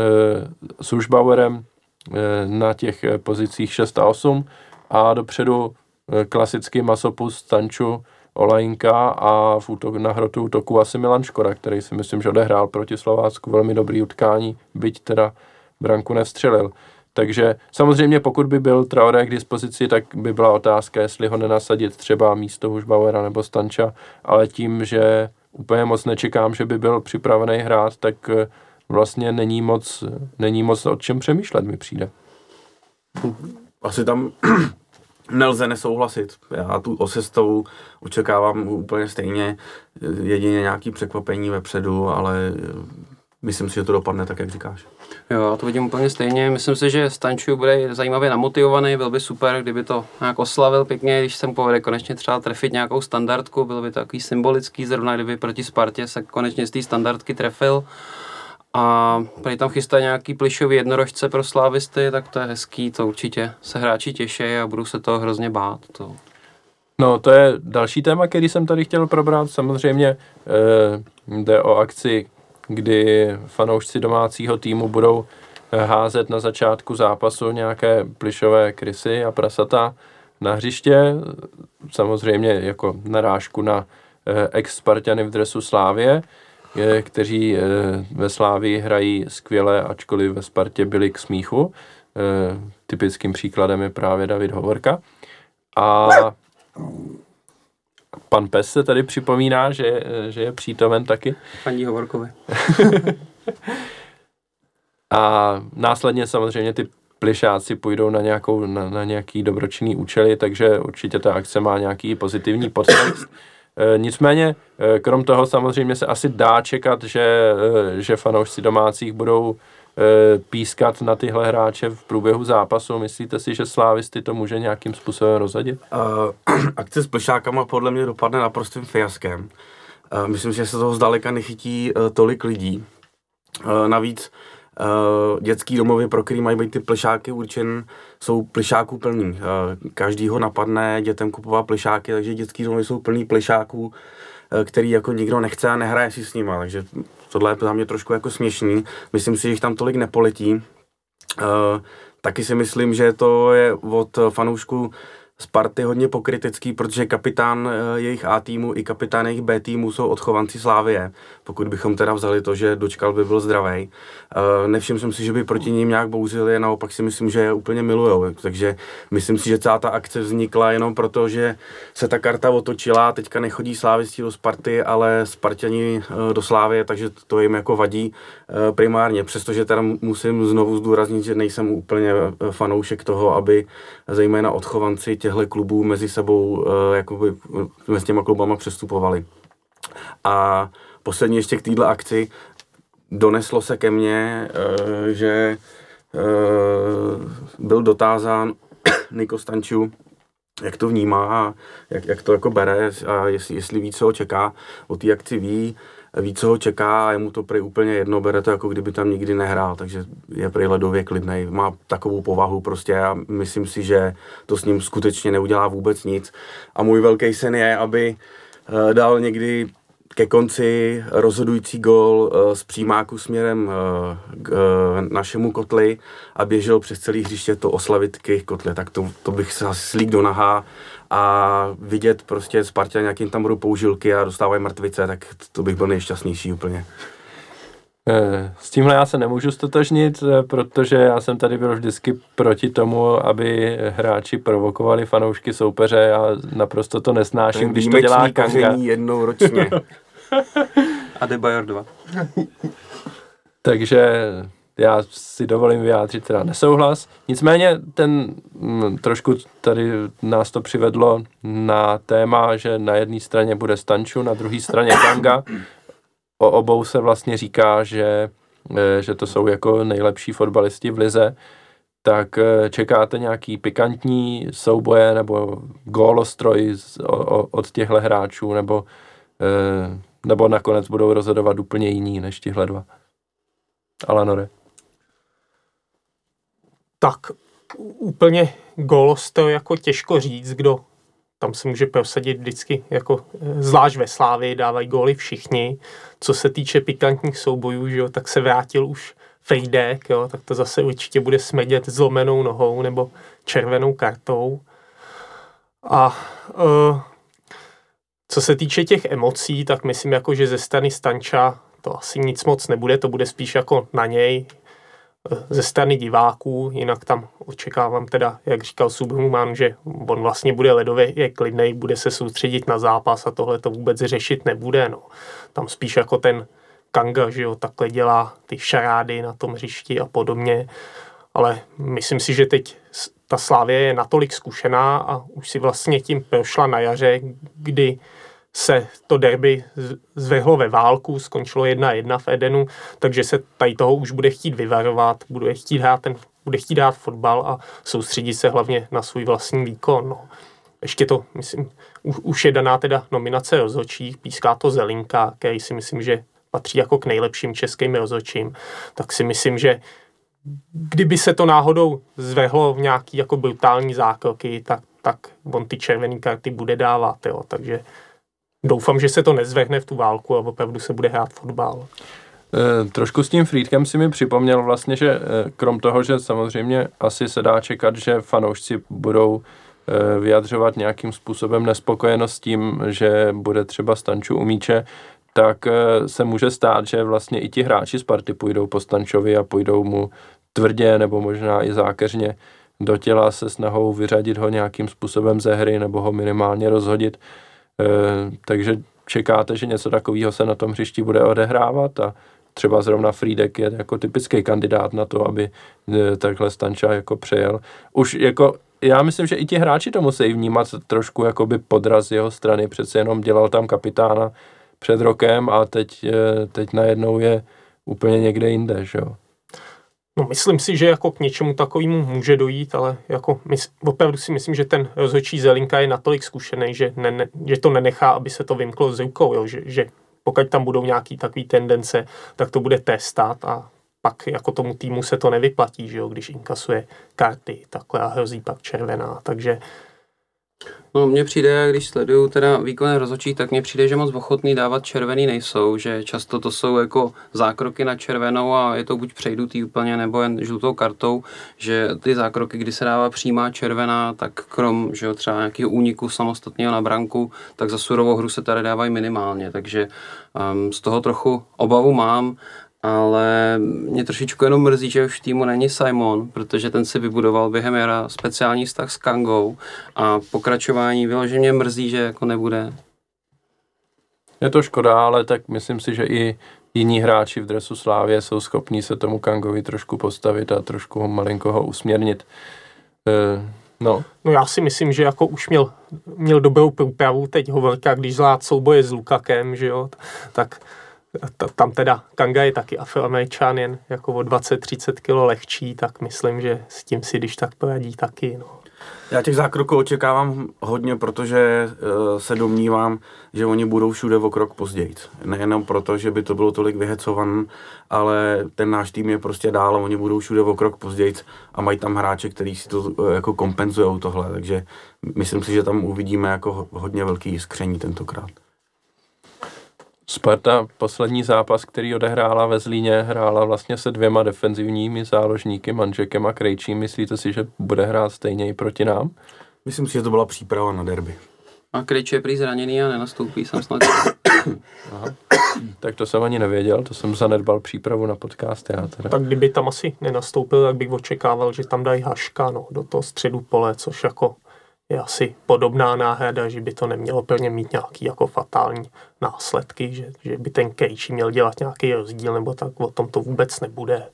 s Užbauerem e, na těch pozicích 6 a 8 a dopředu Eh, klasický masopus Stanču, Olajinka a v útok, na hrotu útoku asi Milan Škoda, který si myslím, že odehrál proti Slovácku velmi dobrý utkání, byť teda branku nevstřelil. Takže samozřejmě pokud by byl Traoré k dispozici, tak by byla otázka, jestli ho nenasadit třeba místo Hušbauera nebo Stanča, ale tím, že úplně moc nečekám, že by byl připravený hrát, tak eh, vlastně není moc, není moc o čem přemýšlet, mi přijde. Asi tam nelze nesouhlasit. Já tu osestavu očekávám úplně stejně, jedině nějaký překvapení vepředu, ale myslím si, že to dopadne tak, jak říkáš. Jo, to vidím úplně stejně. Myslím si, že Stanču bude zajímavě namotivovaný, byl by super, kdyby to nějak oslavil pěkně, když se mu povede konečně třeba trefit nějakou standardku, byl by to takový symbolický, zrovna kdyby proti Spartě se konečně z té standardky trefil. A tady tam chystá nějaký plišový jednorožce pro slávisty, tak to je hezký, to určitě se hráči těší a budou se toho hrozně bát. To. No, to je další téma, který jsem tady chtěl probrat. Samozřejmě e, jde o akci, kdy fanoušci domácího týmu budou eh, házet na začátku zápasu nějaké plišové krysy a prasata na hřiště. Samozřejmě jako narážku na e, ex-Spartany v dresu Slávě kteří eh, ve Slávii hrají skvěle, ačkoliv ve Spartě byli k smíchu. Eh, typickým příkladem je právě David Hovorka. A pan Pes se tady připomíná, že, že je přítomen taky. Paní Hovorkovi. a následně samozřejmě ty plišáci půjdou na, nějakou, na, na nějaký dobročinný účely, takže určitě ta akce má nějaký pozitivní podtext. Eh, nicméně, eh, krom toho samozřejmě se asi dá čekat, že, eh, že fanoušci domácích budou pískat na tyhle hráče v průběhu zápasu. Myslíte si, že slávisty to může nějakým způsobem rozhodit? Uh, akce s plešákama podle mě dopadne naprostým fiaskem. Uh, myslím, že se toho zdaleka nechytí uh, tolik lidí. Uh, navíc Uh, dětský domovy, pro který mají být ty plešáky určen, jsou plešáků plný. Uh, každý ho napadne dětem kupovat plešáky, takže dětský domovy jsou plný plešáků, uh, který jako nikdo nechce a nehraje si s nima, takže tohle je za mě trošku jako směšný. Myslím si, že jich tam tolik nepoletí. Uh, taky si myslím, že to je od fanoušků Sparty hodně pokrytecký, protože kapitán jejich A týmu i kapitán jejich B týmu jsou odchovanci Slávie. Pokud bychom teda vzali to, že dočkal by byl zdravý. Eh, nevšiml jsem si, že by proti ním nějak bouzili, naopak si myslím, že je úplně milujou. Takže myslím si, že celá ta akce vznikla jenom proto, že se ta karta otočila, teďka nechodí slávisti do Sparty, ale Spartani eh, do Slávie, takže to jim jako vadí primárně. Přestože teda musím znovu zdůraznit, že nejsem úplně fanoušek toho, aby zejména odchovanci těchto klubů mezi sebou jakoby, mezi těma klubama přestupovali. A poslední ještě k této akci doneslo se ke mně, uh, že uh, byl dotázán Niko Stanču, jak to vnímá a jak, jak to jako bere a jestli, jestli ví, co ho čeká. O té akci ví, ví, co ho čeká a je mu to prý úplně jedno, bere to jako kdyby tam nikdy nehrál, takže je prý ledově klidnej, má takovou povahu prostě a myslím si, že to s ním skutečně neudělá vůbec nic. A můj velký sen je, aby eh, dal někdy ke konci rozhodující gol eh, z přímáku směrem eh, k našemu kotli a běžel přes celý hřiště to oslavit k jejich kotle, tak to, to bych se slík do nahá a vidět prostě Spartě nějakým tam budou použilky a dostávají mrtvice, tak to bych byl nejšťastnější úplně. Eh, s tímhle já se nemůžu stotožnit, eh, protože já jsem tady byl vždycky proti tomu, aby hráči provokovali fanoušky soupeře a naprosto to nesnáším, když to dělá Kanga. jednou ročně. a Debayor 2. Takže já si dovolím vyjádřit teda nesouhlas. Nicméně ten m, mm, trošku tady nás to přivedlo na téma, že na jedné straně bude Stanču, na druhé straně Kanga. O obou se vlastně říká, že, e, že to jsou jako nejlepší fotbalisti v lize. Tak e, čekáte nějaký pikantní souboje nebo gólostroj od těchto hráčů, nebo, e, nebo nakonec budou rozhodovat úplně jiní než tihle dva? Alanore tak úplně golos to jako těžko říct, kdo tam se může prosadit vždycky, jako eh, zvlášť ve Slávii dávají góly všichni. Co se týče pikantních soubojů, že jo, tak se vrátil už Fejdek, jo, tak to zase určitě bude smedět zlomenou nohou nebo červenou kartou. A uh, co se týče těch emocí, tak myslím, jako, že ze strany Stanča to asi nic moc nebude, to bude spíš jako na něj, ze strany diváků, jinak tam očekávám teda, jak říkal Subhuman, že on vlastně bude ledově je klidnej, bude se soustředit na zápas a tohle to vůbec řešit nebude. No. Tam spíš jako ten Kanga, že jo, takhle dělá ty šarády na tom hřišti a podobně. Ale myslím si, že teď ta Slávě je natolik zkušená a už si vlastně tím prošla na jaře, kdy se to derby zvehlo ve válku, skončilo 1-1 v Edenu, takže se tady toho už bude chtít vyvarovat, bude chtít hrát ten, bude chtít hrát fotbal a soustředit se hlavně na svůj vlastní výkon. No. Ještě to, myslím, už, už je daná teda nominace rozhodčích, píská to Zelinka, který si myslím, že patří jako k nejlepším českým rozhodčím, tak si myslím, že kdyby se to náhodou zvehlo v nějaký jako brutální zákroky, tak, tak on ty červené karty bude dávat, jo. takže doufám, že se to nezvehne v tu válku a opravdu se bude hrát fotbal. E, trošku s tím Friedkem si mi připomněl vlastně, že e, krom toho, že samozřejmě asi se dá čekat, že fanoušci budou e, vyjadřovat nějakým způsobem nespokojenost tím, že bude třeba Stanču u míče, tak se může stát, že vlastně i ti hráči z party půjdou po Stančovi a půjdou mu tvrdě nebo možná i zákeřně do těla se snahou vyřadit ho nějakým způsobem ze hry nebo ho minimálně rozhodit. Eh, takže čekáte, že něco takového se na tom hřišti bude odehrávat a třeba zrovna Friedek je jako typický kandidát na to, aby eh, takhle Stanča jako přejel. Už jako já myslím, že i ti hráči to musí vnímat trošku jakoby podraz jeho strany, přece jenom dělal tam kapitána před rokem a teď, eh, teď najednou je úplně někde jinde, že jo. No myslím si, že jako k něčemu takovému může dojít, ale jako mys, opravdu si myslím, že ten rozhodčí Zelinka je natolik zkušený, že, ne, ne, že to nenechá, aby se to vymklo z rukou, jo, že, že pokud tam budou nějaký takový tendence, tak to bude testat a pak jako tomu týmu se to nevyplatí, že jo, když inkasuje karty takhle a hrozí pak červená, takže No, mně přijde, když sleduju teda výkonné rozhodčí, tak mně přijde, že moc ochotný dávat červený nejsou, že často to jsou jako zákroky na červenou a je to buď přejdutý úplně nebo jen žlutou kartou, že ty zákroky, kdy se dává přímá červená, tak krom, že jo, třeba nějakého úniku samostatného na branku, tak za surovou hru se tady dávají minimálně, takže um, z toho trochu obavu mám ale mě trošičku jenom mrzí, že už v týmu není Simon, protože ten si vybudoval během jara speciální vztah s Kangou a pokračování vyloženě mrzí, že jako nebude. Je to škoda, ale tak myslím si, že i jiní hráči v dresu Slávě jsou schopní se tomu Kangovi trošku postavit a trošku ho malinko ho usměrnit. E, no. no já si myslím, že jako už měl, měl dobrou průpravu, teď hovorka, když zvlád souboje s Lukakem, že jo, tak tam teda Kanga je taky afroameričan, jen jako o 20-30 kg lehčí, tak myslím, že s tím si když tak poradí taky. No. Já těch zákroků očekávám hodně, protože uh, se domnívám, že oni budou všude o krok později. Nejenom proto, že by to bylo tolik vyhecovan, ale ten náš tým je prostě dál oni budou všude o krok později a mají tam hráče, kteří si to uh, jako kompenzují tohle. Takže myslím si, že tam uvidíme jako hodně velký skření tentokrát. Sparta poslední zápas, který odehrála ve Zlíně, hrála vlastně se dvěma defenzivními záložníky, Manžekem a Krejčím. Myslíte si, že bude hrát stejně i proti nám? Myslím si, že to byla příprava na derby. A Krejč je prý zraněný a nenastoupí, jsem snad. Aha. Tak to jsem ani nevěděl, to jsem zanedbal přípravu na podcast. Já teda. Tak kdyby tam asi nenastoupil, tak bych očekával, že tam dají Haška no, do toho středu pole, což jako je asi podobná náhrada, že by to nemělo plně mít nějaký jako fatální následky, že, že by ten Kejči měl dělat nějaký rozdíl, nebo tak o tom to vůbec nebude.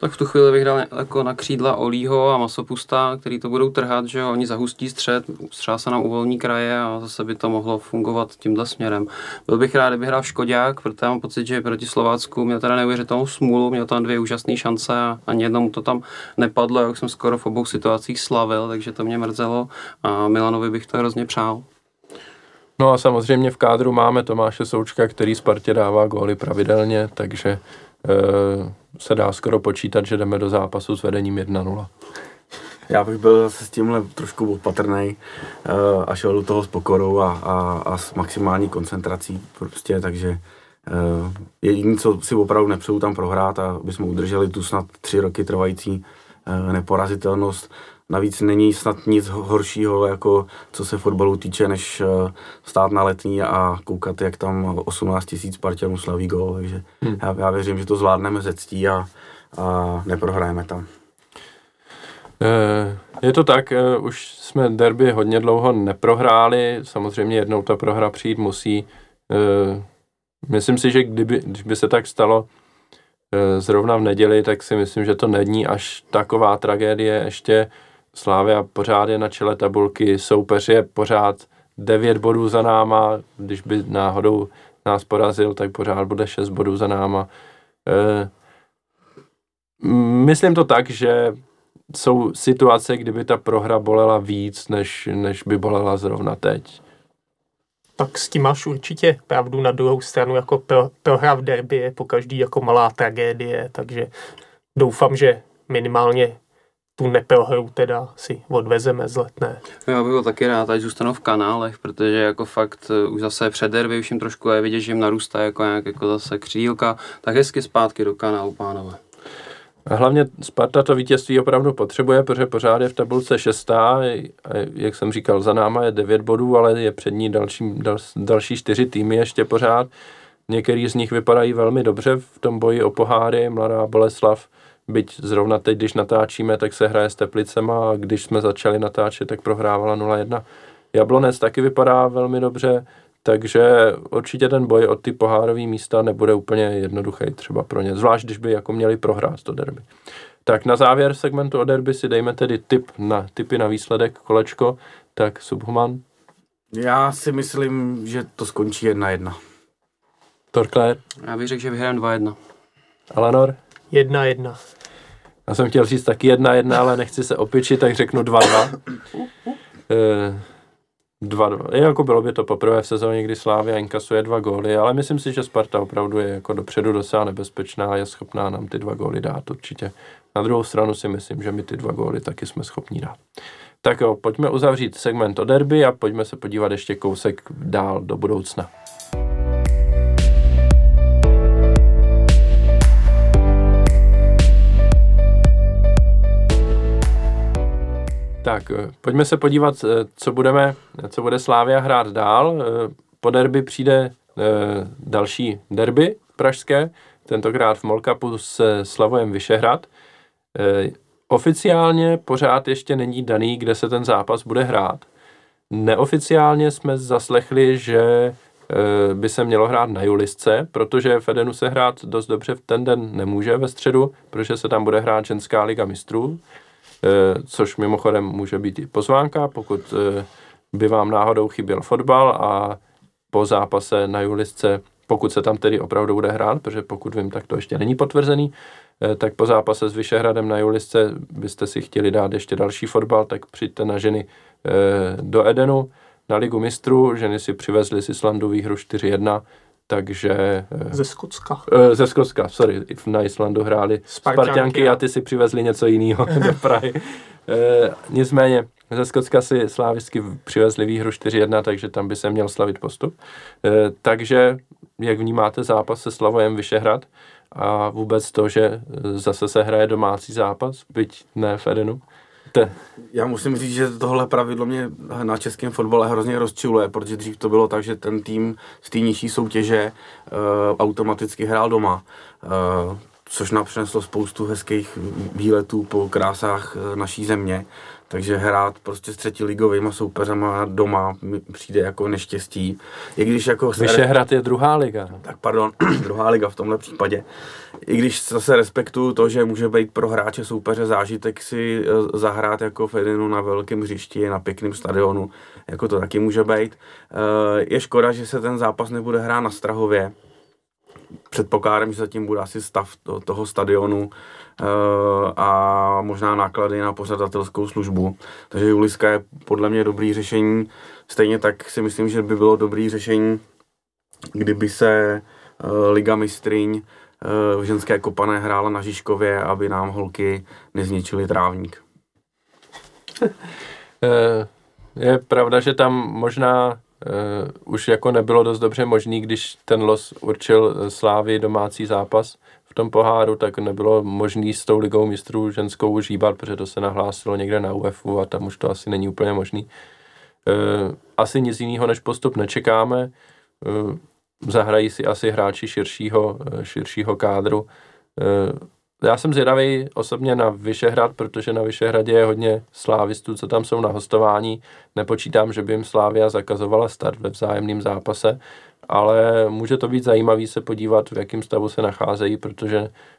Tak v tu chvíli bych dal jako na křídla Olího a Masopusta, který to budou trhat, že oni zahustí střed, třeba se nám uvolní kraje a zase by to mohlo fungovat tímhle směrem. Byl bych rád, kdyby hrál Škodák, protože mám pocit, že proti Slovácku měl teda neuvěřitelnou smůlu, měl tam dvě úžasné šance a ani jednomu to tam nepadlo, jak jsem skoro v obou situacích slavil, takže to mě mrzelo a Milanovi bych to hrozně přál. No a samozřejmě v kádru máme Tomáše Součka, který Spartě dává góly pravidelně, takže se dá skoro počítat, že jdeme do zápasu s vedením 1-0. Já bych byl zase s tímhle trošku opatrný uh, a šel do toho s pokorou a, a, a s maximální koncentrací prostě, takže uh, jediné, co si opravdu nepřeju tam prohrát a aby jsme udrželi tu snad tři roky trvající neporazitelnost, Navíc není snad nic horšího, jako co se fotbalu týče, než eh, stát na letní a koukat, jak tam 18 tisíc Spartanů slaví gol. Takže hmm. já, já věřím, že to zvládneme ze ctí a, a neprohrajeme tam. Eh, je to tak, eh, už jsme derby hodně dlouho neprohráli, samozřejmě jednou ta prohra přijít musí. Myslím si, že kdyby, když by se tak stalo zrovna v neděli, tak si myslím, že to není až taková tragédie. Ještě Slávia pořád je na čele tabulky, soupeř je pořád 9 bodů za náma, když by náhodou nás porazil, tak pořád bude 6 bodů za náma. E, myslím to tak, že jsou situace, kdyby ta prohra bolela víc, než, než by bolela zrovna teď. Tak s tím máš určitě pravdu na druhou stranu, jako pro, prohra v derby je po každý jako malá tragédie, takže doufám, že minimálně tu neprohru teda si odvezeme z letné. Já bych byl taky rád, ať zůstanou v kanálech, protože jako fakt eh, už zase před derby už jim trošku je vidět, že jim narůstá jako nějak jako zase křílka, tak hezky zpátky do kanálu, pánové. A hlavně Sparta to vítězství opravdu potřebuje, protože pořád je v tabulce šestá, jak jsem říkal, za náma je devět bodů, ale je před ní další, dal, další čtyři týmy ještě pořád. Některý z nich vypadají velmi dobře v tom boji o poháry, Mladá Boleslav, byť zrovna teď, když natáčíme, tak se hraje s Teplicema a když jsme začali natáčet, tak prohrávala 0-1. Jablonec taky vypadá velmi dobře, takže určitě ten boj o ty pohárové místa nebude úplně jednoduchý třeba pro ně, zvlášť když by jako měli prohrát to derby. Tak na závěr segmentu o derby si dejme tedy tip na, tipy na výsledek kolečko, tak Subhuman. Já si myslím, že to skončí 1-1. Torkler. Já bych řekl, že vyhrám 2-1. Alanor. 1-1. Já jsem chtěl říct taky jedna jedna, ale nechci se opičit, tak řeknu dva dva. Eh, dva, dva. Jako bylo by to poprvé v sezóně, kdy Slávia inkasuje dva góly, ale myslím si, že Sparta opravdu je jako dopředu docela nebezpečná a je schopná nám ty dva góly dát určitě. Na druhou stranu si myslím, že my ty dva góly taky jsme schopni dát. Tak jo, pojďme uzavřít segment o derby a pojďme se podívat ještě kousek dál do budoucna. Tak, eh, pojďme se podívat, eh, co budeme, co bude Slávia hrát dál. Eh, po derby přijde další derby pražské, tentokrát v Molkapu se Slavojem Vyšehrad. Oficiálně pořád ještě není daný, kde se ten zápas bude hrát. Neoficiálně jsme zaslechli, že by se mělo hrát na Julisce, protože Fedenu se hrát dost dobře v ten den nemůže ve středu, protože se tam bude hrát ženská liga mistrů. Eh, což mimochodem může být i pozvánka, pokud eh, by vám náhodou chyběl fotbal a po zápase na Julisce, pokud se tam tedy opravdu bude hrát, protože pokud vím, tak to ještě není potvrzený, eh, tak po zápase s Vyšehradem na Julisce byste si chtěli dát ještě další fotbal, tak přijďte na ženy do Edenu na Ligu mistrů. Ženy si přivezly z Islandu výhru 4-1 takže... Eh, ze Skotska. Uh, ze Skotska, sorry, na Islandu hráli Spartianky, Spartianky a ty si přivezli něco jiného do Prahy. Uh, nicméně, ze Skotska si slávisky přivezli výhru 4-1, takže tam by se měl slavit postup. Takže, jak vnímáte zápas se Slavojem Vyšehrad a vůbec to, že zase se hraje domácí zápas, byť ne v Edenu? Te. Já musím říct, že tohle pravidlo mě na českém fotbale hrozně rozčiluje, protože dřív to bylo tak, že ten tým z té nižší soutěže uh, automaticky hrál doma. Uh, což nám přineslo spoustu hezkých výletů po krásách uh, naší země. Takže hrát prostě s třetí ligovými soupeřama doma mi přijde jako neštěstí. I když jako... Vyšehrad je druhá liga. Tak pardon, druhá liga v tomhle případě. I když zase respektuju to, že může být pro hráče soupeře zážitek si eh, zahrát jako Fedinu na velkém hřišti, na pěkném stadionu, jako to taky může být. Eh, je škoda, že se ten zápas nebude hrát na Strahově, předpokládám, že zatím bude asi stav to, toho stadionu e, a možná náklady na pořadatelskou službu. Takže Juliska je podle mě dobrý řešení. Stejně tak si myslím, že by bylo dobrý řešení, kdyby se e, Liga mistryň e, v ženské kopané hrála na Žižkově, aby nám holky nezničily trávník. Je pravda, že tam možná už jako nebylo dost dobře možný, když ten los určil eh, Slávy domácí zápas tom poháru, tak nebylo možný s tou ligou mistrů ženskou už hýbat, protože to se nahlásilo někde na UEFu a tam už to asi není úplně možný. Uh, asi nic jiného než postup nečekáme. Uh, zahrají si asi hráči širšího, širšího kádru. Já jsem zvědavý osobně na Vyšehrad, protože na Vyšehradě je hodně slávistů, co tam jsou na hostování. Nepočítám, že by jim Slávia zakazovala start ve vzájemném zápase, ale může to být zajímavý se podívat, v jakém stavu se nacházejí, protože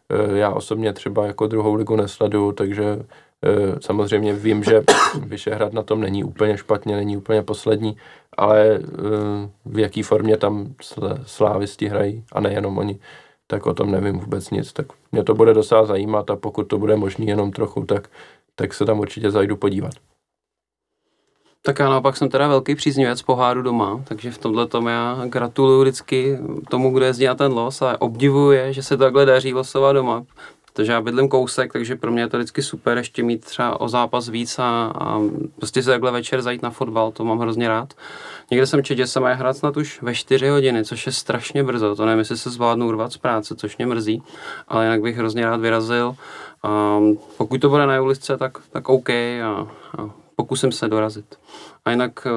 eh, já osobně třeba jako druhou ligu nesleduju, takže eh, samozřejmě vím, že Vyšehrad na tom není úplně špatně, není úplně poslední, ale eh, v jaký formě tam slávisti hrají a nejenom oni tak o tom nevím vůbec nic. Tak mě to bude docela zajímat a pokud to bude možný jenom trochu, tak, tak se tam určitě zajdu podívat. Tak já naopak jsem teda velký příznivec poháru doma, takže v tomhle tom já gratuluju vždycky tomu, kdo jezdí na ten los a obdivuje, že se takhle daří losovat doma, protože já bydlím kousek, takže pro mě je to vždycky super ještě mít třeba o zápas víc a, a prostě se takhle večer zajít na fotbal, to mám hrozně rád. Někde jsem četl, že se mají hrát snad už ve 4 hodiny, což je strašně brzo. To nevím, jestli se zvládnu urvat z práce, což mě mrzí, ale jinak bych hrozně rád vyrazil. A pokud to bude na ulice, tak, tak OK a, a pokusím se dorazit. A jinak eh,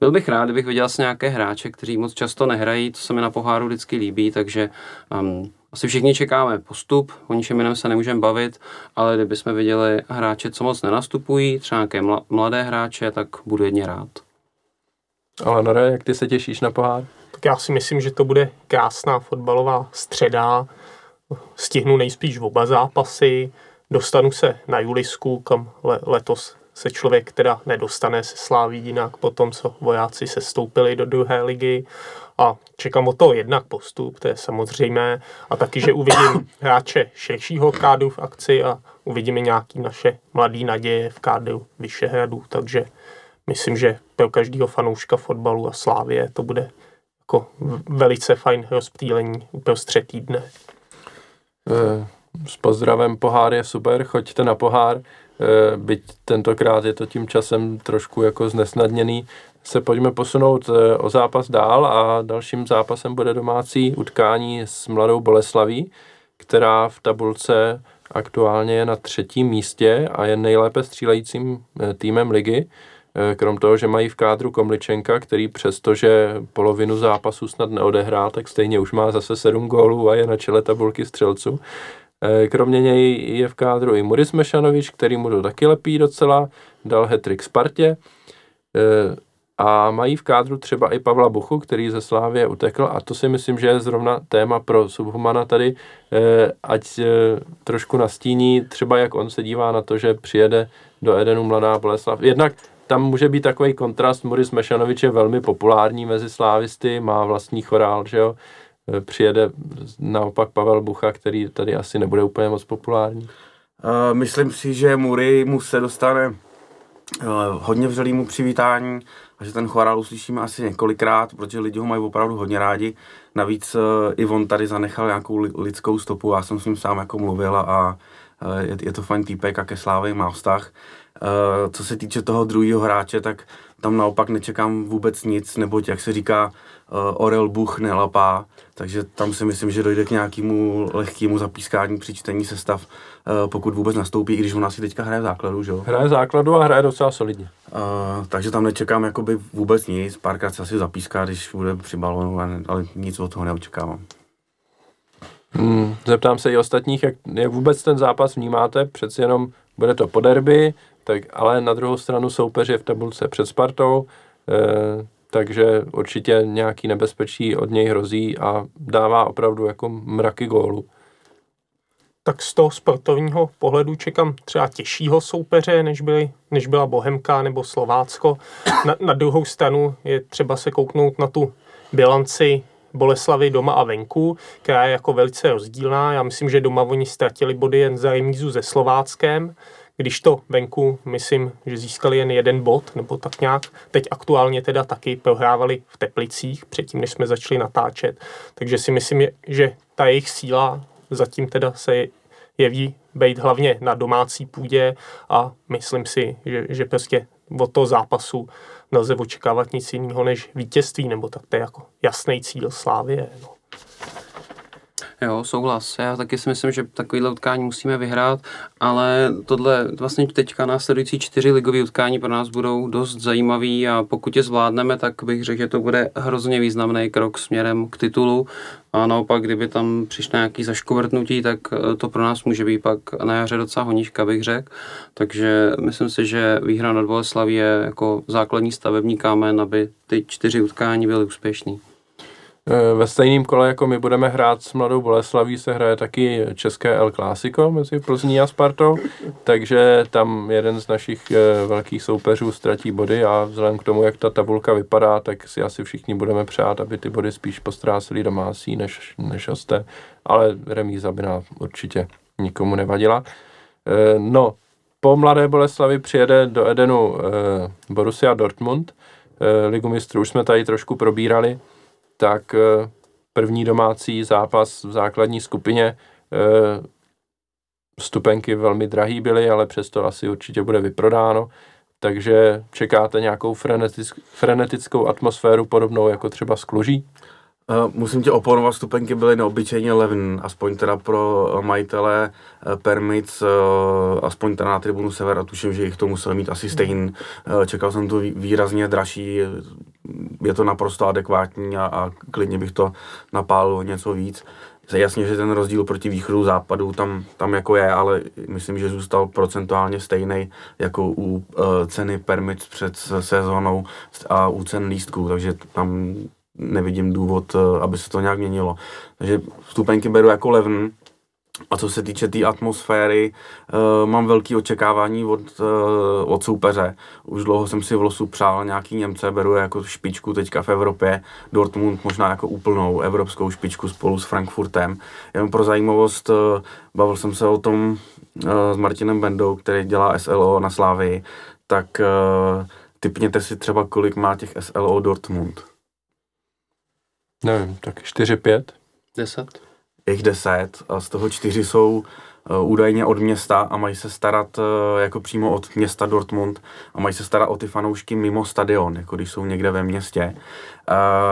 byl bych rád, kdybych viděl s nějaké hráče, kteří moc často nehrají, to se mi na poháru vždycky líbí, takže um, asi všichni čekáme postup, o ničem jiném se nemůžeme bavit, ale kdybychom viděli hráče, co moc nenastupují, třeba nějaké mladé hráče, tak budu jedně rád. Ale Nore, jak ty se těšíš na pohár? Tak já si myslím, že to bude krásná fotbalová středa. Stihnu nejspíš v oba zápasy, dostanu se na Julisku, kam le- letos se člověk teda nedostane se sláví jinak po tom, co vojáci se stoupili do druhé ligy. A čekám o to jednak postup, to je samozřejmé, a taky, že uvidím hráče širšího kádu v akci a uvidíme nějaký naše mladý naděje v kádu Vyšehradu, takže myslím, že pro každého fanouška fotbalu a slávě to bude jako velice fajn rozptýlení uprostřed týdne. Eh, s pozdravem pohár je super, choďte na pohár, byť tentokrát je to tím časem trošku jako znesnadněný, se pojďme posunout e, o zápas dál a dalším zápasem bude domácí utkání s Mladou Boleslaví, která v tabulce aktuálně je na třetím místě a je nejlépe střílejícím e, týmem ligy. Krom toho, že mají v kádru Komličenka, který přestože polovinu zápasu snad neodehrál, tak stejně už má zase sedm gólů a je na čele tabulky střelců. Eh, kromě něj je v kádru i Muris Mešanovič, který mu to taky lepí docela, dal hetrik Spartě. Eh, a mají v kádru třeba i Pavla Buchu, který ze Slávě utekl a to si myslím, že je zrovna téma pro Subhumana tady, eh, ať trošku nastíní třeba jak on se dívá na to, že přijede do Edenu Mladá Boleslav. Jednak tam může být takový kontrast, Muris Mešanovič je velmi populární mezi slávisty, má vlastní chorál, že jo, přijede naopak Pavel Bucha, který tady asi nebude úplně moc populární? Uh, myslím si, že Muri mu se dostane uh, hodně vřelýmu přivítání a že ten chorál uslyšíme asi několikrát, protože lidi ho mají opravdu hodně rádi. Navíc i on tady zanechal nějakou lidskou stopu, já jsem s ním sám jako mluvil a je, je to fajn týpek a ke Slávě má vztah. Co se týče toho druhého hráče, tak tam naopak nečekám vůbec nic, neboť, jak se říká, uh, Orel Buch nelapá, takže tam si myslím, že dojde k nějakému lehkému zapískání při čtení sestav, uh, pokud vůbec nastoupí, i když on asi teďka hraje v základu, že jo? Hraje základu a hraje docela solidně. Uh, takže tam nečekám jakoby vůbec nic, párkrát se asi zapíská, když bude při balonu, ale nic od toho neočekávám. Hmm, zeptám se i ostatních, jak, jak vůbec ten zápas vnímáte, přeci jenom bude to po derby, tak, ale na druhou stranu soupeř je v tabulce před Spartou, e, takže určitě nějaký nebezpečí od něj hrozí a dává opravdu jako mraky gólu. Tak z toho sportovního pohledu čekám třeba těžšího soupeře, než, byly, než byla Bohemka nebo Slovácko. Na, na druhou stranu je třeba se kouknout na tu bilanci Boleslavy doma a venku, která je jako velice rozdílná. Já myslím, že doma oni ztratili body jen za remízu se Slováckem, když to venku, myslím, že získali jen jeden bod, nebo tak nějak. Teď aktuálně teda taky prohrávali v Teplicích, předtím, než jsme začali natáčet. Takže si myslím, že ta jejich síla zatím teda se jeví být hlavně na domácí půdě a myslím si, že, že prostě od toho zápasu nelze očekávat nic jiného než vítězství, nebo tak to je jako jasný cíl Slávě. No. Jo, souhlas. Já taky si myslím, že takovýhle utkání musíme vyhrát, ale tohle vlastně teďka následující čtyři ligové utkání pro nás budou dost zajímavý a pokud je zvládneme, tak bych řekl, že to bude hrozně významný krok směrem k titulu a naopak, kdyby tam přišlo nějaký zaškovrtnutí, tak eh, to pro nás může být pak na jaře docela honíška, bych řekl. Takže myslím si, že výhra nad Boleslaví je jako základní stavební kámen, aby ty čtyři utkání byly úspěšný. Eh, ve stejném kole, jako my budeme hrát s Mladou Boleslaví, se hraje taky české El Clásico mezi Plzní a Spartou, takže tam jeden z našich eh, velkých soupeřů ztratí body a vzhledem k tomu, jak ta tabulka vypadá, tak si asi všichni budeme přát, aby ty body spíš postrásili domácí než, než hosté, ale remíza by nám určitě nikomu nevadila. Eh, no, po Mladé Boleslavi přijede do Edenu Borussia Dortmund, Ligu mistrů už jsme tady trošku probírali, tak eh, první domácí zápas v základní skupině eh, vstupenky velmi drahý byly, ale přesto asi určitě bude vyprodáno. Takže čekáte nějakou frenetic, frenetickou atmosféru podobnou jako třeba z Kluží? Uh, musím tě oponovat, stupenky byly neobyčejně levné, aspoň teda pro majitele uh, aspoň teda na tribunu Sever a tuším, že jich to musel mít asi stejný. Čekal jsem to výrazně dražší, je to naprosto adekvátní a, a klidně bych to napálil něco víc. Jasně, že ten rozdíl proti východu západu tam, tam jako je, ale myslím, že zůstal procentuálně stejný jako u uh, ceny permit před sezónou a u cen lístků, takže tam nevidím důvod, uh, aby se to nějak měnilo. Takže vstupenky beru jako levný, a co se týče té tý atmosféry, uh, mám velké očekávání od, uh, od soupeře. Už dlouho jsem si v losu přál nějaký Němce, beru je jako špičku teďka v Evropě. Dortmund možná jako úplnou evropskou špičku spolu s Frankfurtem. Jenom pro zajímavost, uh, bavil jsem se o tom uh, s Martinem Bendou, který dělá SLO na Slávii, tak uh, typněte si třeba, kolik má těch SLO Dortmund. Nevím, tak 4-5? 10? Jich deset a z toho čtyři jsou uh, údajně od města a mají se starat uh, jako přímo od města Dortmund a mají se starat o ty fanoušky mimo stadion, jako když jsou někde ve městě.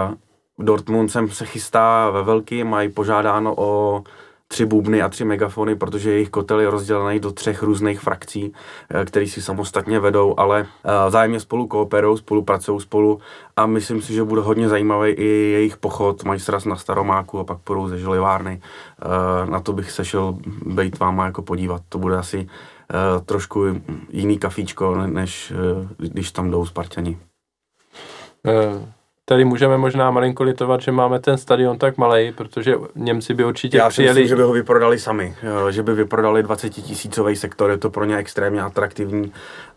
Uh, Dortmund sem se chystá ve velký, mají požádáno o tři bubny a tři megafony, protože jejich kotel je rozdělený do třech různých frakcí, eh, které si samostatně vedou, ale eh, vzájemně spolu kooperují, spolupracují spolu a myslím si, že bude hodně zajímavý i jejich pochod, mají sraz na Staromáku a pak půjdou ze Želivárny. Eh, na to bych se šel bejt váma jako podívat. To bude asi trošku jiný kafíčko, než když tam jdou Spartani. Uh tady můžeme možná malinko litovat, že máme ten stadion tak malý, protože Němci by určitě Já přijeli... myslím, že by ho vyprodali sami, že by vyprodali 20 tisícový sektor, je to pro ně extrémně atraktivní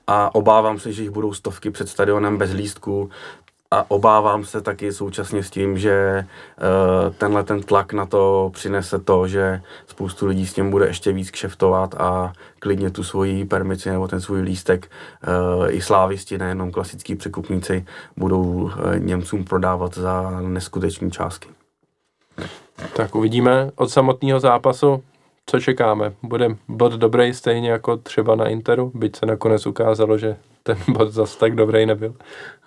a obávám se, že jich budou stovky před stadionem bez lístků, a obávám se taky současně s tím, že uh, tenhle ten tlak na to přinese to, že spoustu lidí s tím bude ještě víc kšeftovat a klidně tu svoji permici nebo ten svůj lístek uh, i slávisti, nejenom klasický překupníci, budou uh, Němcům prodávat za neskutečné částky. Tak uvidíme od samotného zápasu, co čekáme. Bude bod dobrý stejně jako třeba na Interu, byť se nakonec ukázalo, že ten bod zase tak dobrý nebyl.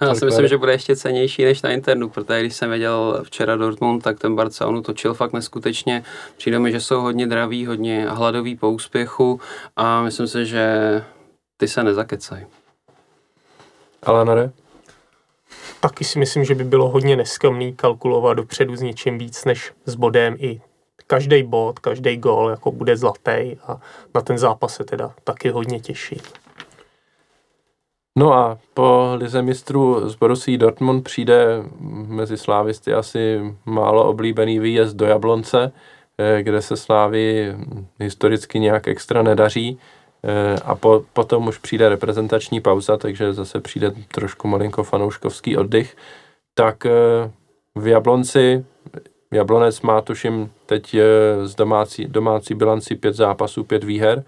Já si myslím, že bude ještě cenější než na internu, protože když jsem viděl včera Dortmund, tak ten Barcelonu točil fakt neskutečně. Přijde mi, že jsou hodně draví, hodně hladoví po úspěchu a myslím si, že ty se nezakecají. Alanare? Taky si myslím, že by bylo hodně neskromný kalkulovat dopředu s něčím víc než s bodem i každý bod, každý gol jako bude zlatý a na ten zápas se teda taky hodně těší. No a po lize mistrů z Borussí Dortmund přijde mezi slávisty asi málo oblíbený výjezd do Jablonce, eh, kde se Slávy historicky nějak extra nedaří eh, a po, potom už přijde reprezentační pauza, takže zase přijde trošku malinko fanouškovský oddych. Tak eh, v Jablonci Jablonec má tuším teď z domácí, domácí bilanci pět zápasů, pět výher,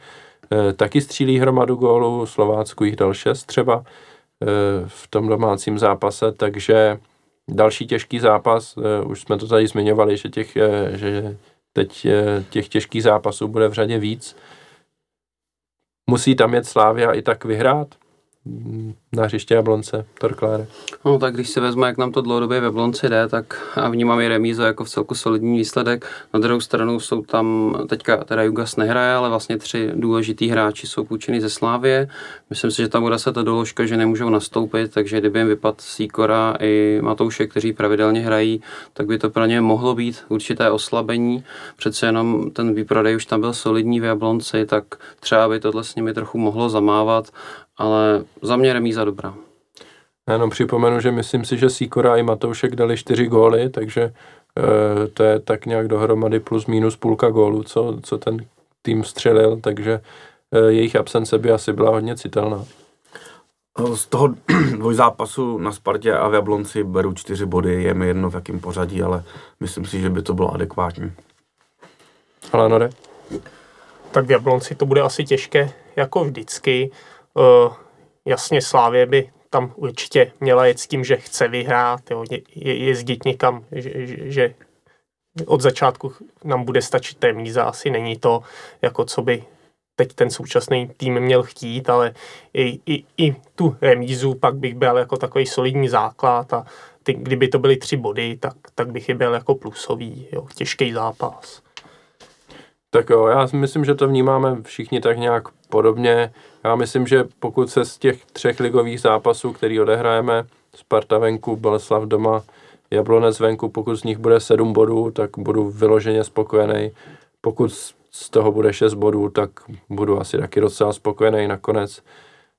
taky střílí hromadu gólů, Slovácku jich dal šest třeba eh, v tom domácím zápase, takže další těžký zápas, eh, už jsme to tady zmiňovali, že, těch, že teď těch těžkých zápasů bude v řadě víc. Musí tam jet Slávia i tak vyhrát, na hřiště Jablonce, Torkláre. No tak když se vezme, jak nám to dlouhodobě ve Jablonci jde, tak a vnímám i remízu jako v celku solidní výsledek. Na druhou stranu jsou tam, teďka teda Jugas nehraje, ale vlastně tři důležitý hráči jsou půjčeny ze Slávie. Myslím si, že tam bude se ta doložka, že nemůžou nastoupit, takže kdyby jim vypad Sýkora i Matouše, kteří pravidelně hrají, tak by to pro ně mohlo být určité oslabení. Přece jenom ten výprodej už tam byl solidní v Jablonci, tak třeba by tohle s nimi trochu mohlo zamávat ale za mě remíza dobrá. Já jenom připomenu, že myslím si, že Sikora i Matoušek dali čtyři góly, takže e, to je tak nějak dohromady plus minus půlka gólu, co, co ten tým střelil, takže e, jejich absence by asi byla hodně citelná. Z toho dvojzápasu na Spartě a v Jablonci beru čtyři body, je mi jedno v jakém pořadí, ale myslím si, že by to bylo adekvátní. Ale? Tak v Jablonci to bude asi těžké, jako vždycky. Uh, jasně Slávě by tam určitě měla jet s tím, že chce vyhrát, jo, je, jezdit někam, že, že od začátku nám bude stačit remíza, asi není to, jako co by teď ten současný tým měl chtít, ale i, i, i tu remízu pak bych byl jako takový solidní základ a ty, kdyby to byly tři body, tak, tak bych je byl jako plusový, jo, těžký zápas. Tak jo, já myslím, že to vnímáme všichni tak nějak podobně. Já myslím, že pokud se z těch třech ligových zápasů, který odehrajeme, Sparta venku, Boleslav doma, Jablonec venku, pokud z nich bude sedm bodů, tak budu vyloženě spokojený. Pokud z toho bude šest bodů, tak budu asi taky docela spokojený nakonec.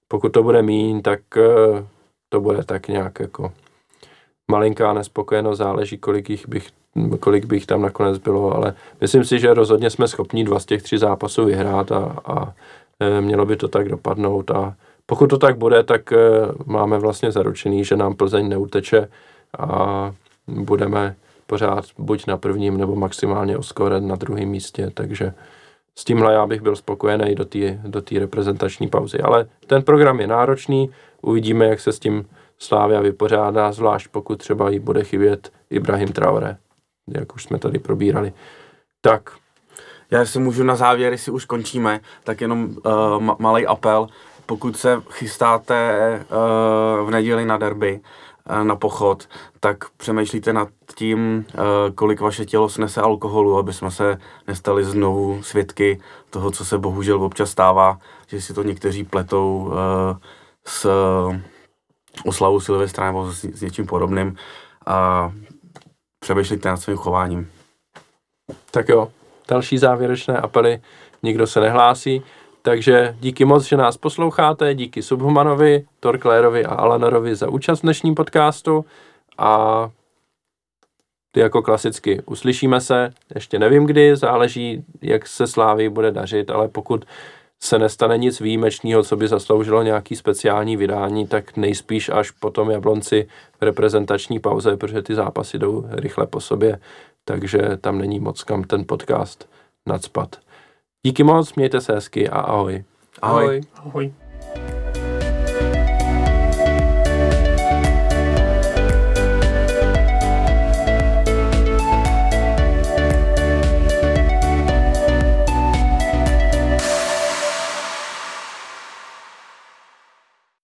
Pokud to bude míň, tak eh, to bude tak nějak jako malinká nespokojenost, záleží, kolik jich bych kolik bych tam nakonec bylo, ale myslím si, že rozhodně jsme schopni dva z těch tří zápasů vyhrát a, a mělo by to tak dopadnout a pokud to tak bude, tak e, máme vlastně zaručený, že nám Plzeň neuteče a budeme pořád buď na prvním nebo maximálně o skore na druhém místě, takže s tímhle já bych byl spokojený do té do reprezentační pauzy. Ale ten program je náročný, uvidíme, jak se s tím Slávia vypořádá, zvlášť pokud třeba jí bude chybět Ibrahim Traore jak už jsme tady probírali. Tak, Já si můžu na závěr, jestli už končíme, tak jenom uh, ma- malý apel. Pokud se chystáte uh, v neděli na derby, uh, na pochod, tak přemýšlíte nad tím, uh, kolik vaše tělo snese alkoholu, aby jsme se nestali znovu svědky toho, co se bohužel občas stává, že si to někteří pletou uh, s uh, oslavou Silvestra nebo s, s něčím podobným a přemýšlíte nad svým chováním. tak jo. Další závěrečné apely, nikdo se nehlásí. Takže díky moc, že nás posloucháte, díky Subhumanovi, Torklérovi a Alanorovi za účast v dnešním podcastu a jako klasicky uslyšíme se, ještě nevím kdy, záleží, jak se Slávy bude dařit, ale pokud se nestane nic výjimečného, co by zasloužilo nějaký speciální vydání, tak nejspíš až po tom Jablonci v reprezentační pauze, protože ty zápasy jdou rychle po sobě, takže tam není moc kam ten podcast nadspat. Díky moc, mějte se hezky a ahoj. Ahoj. Ahoj.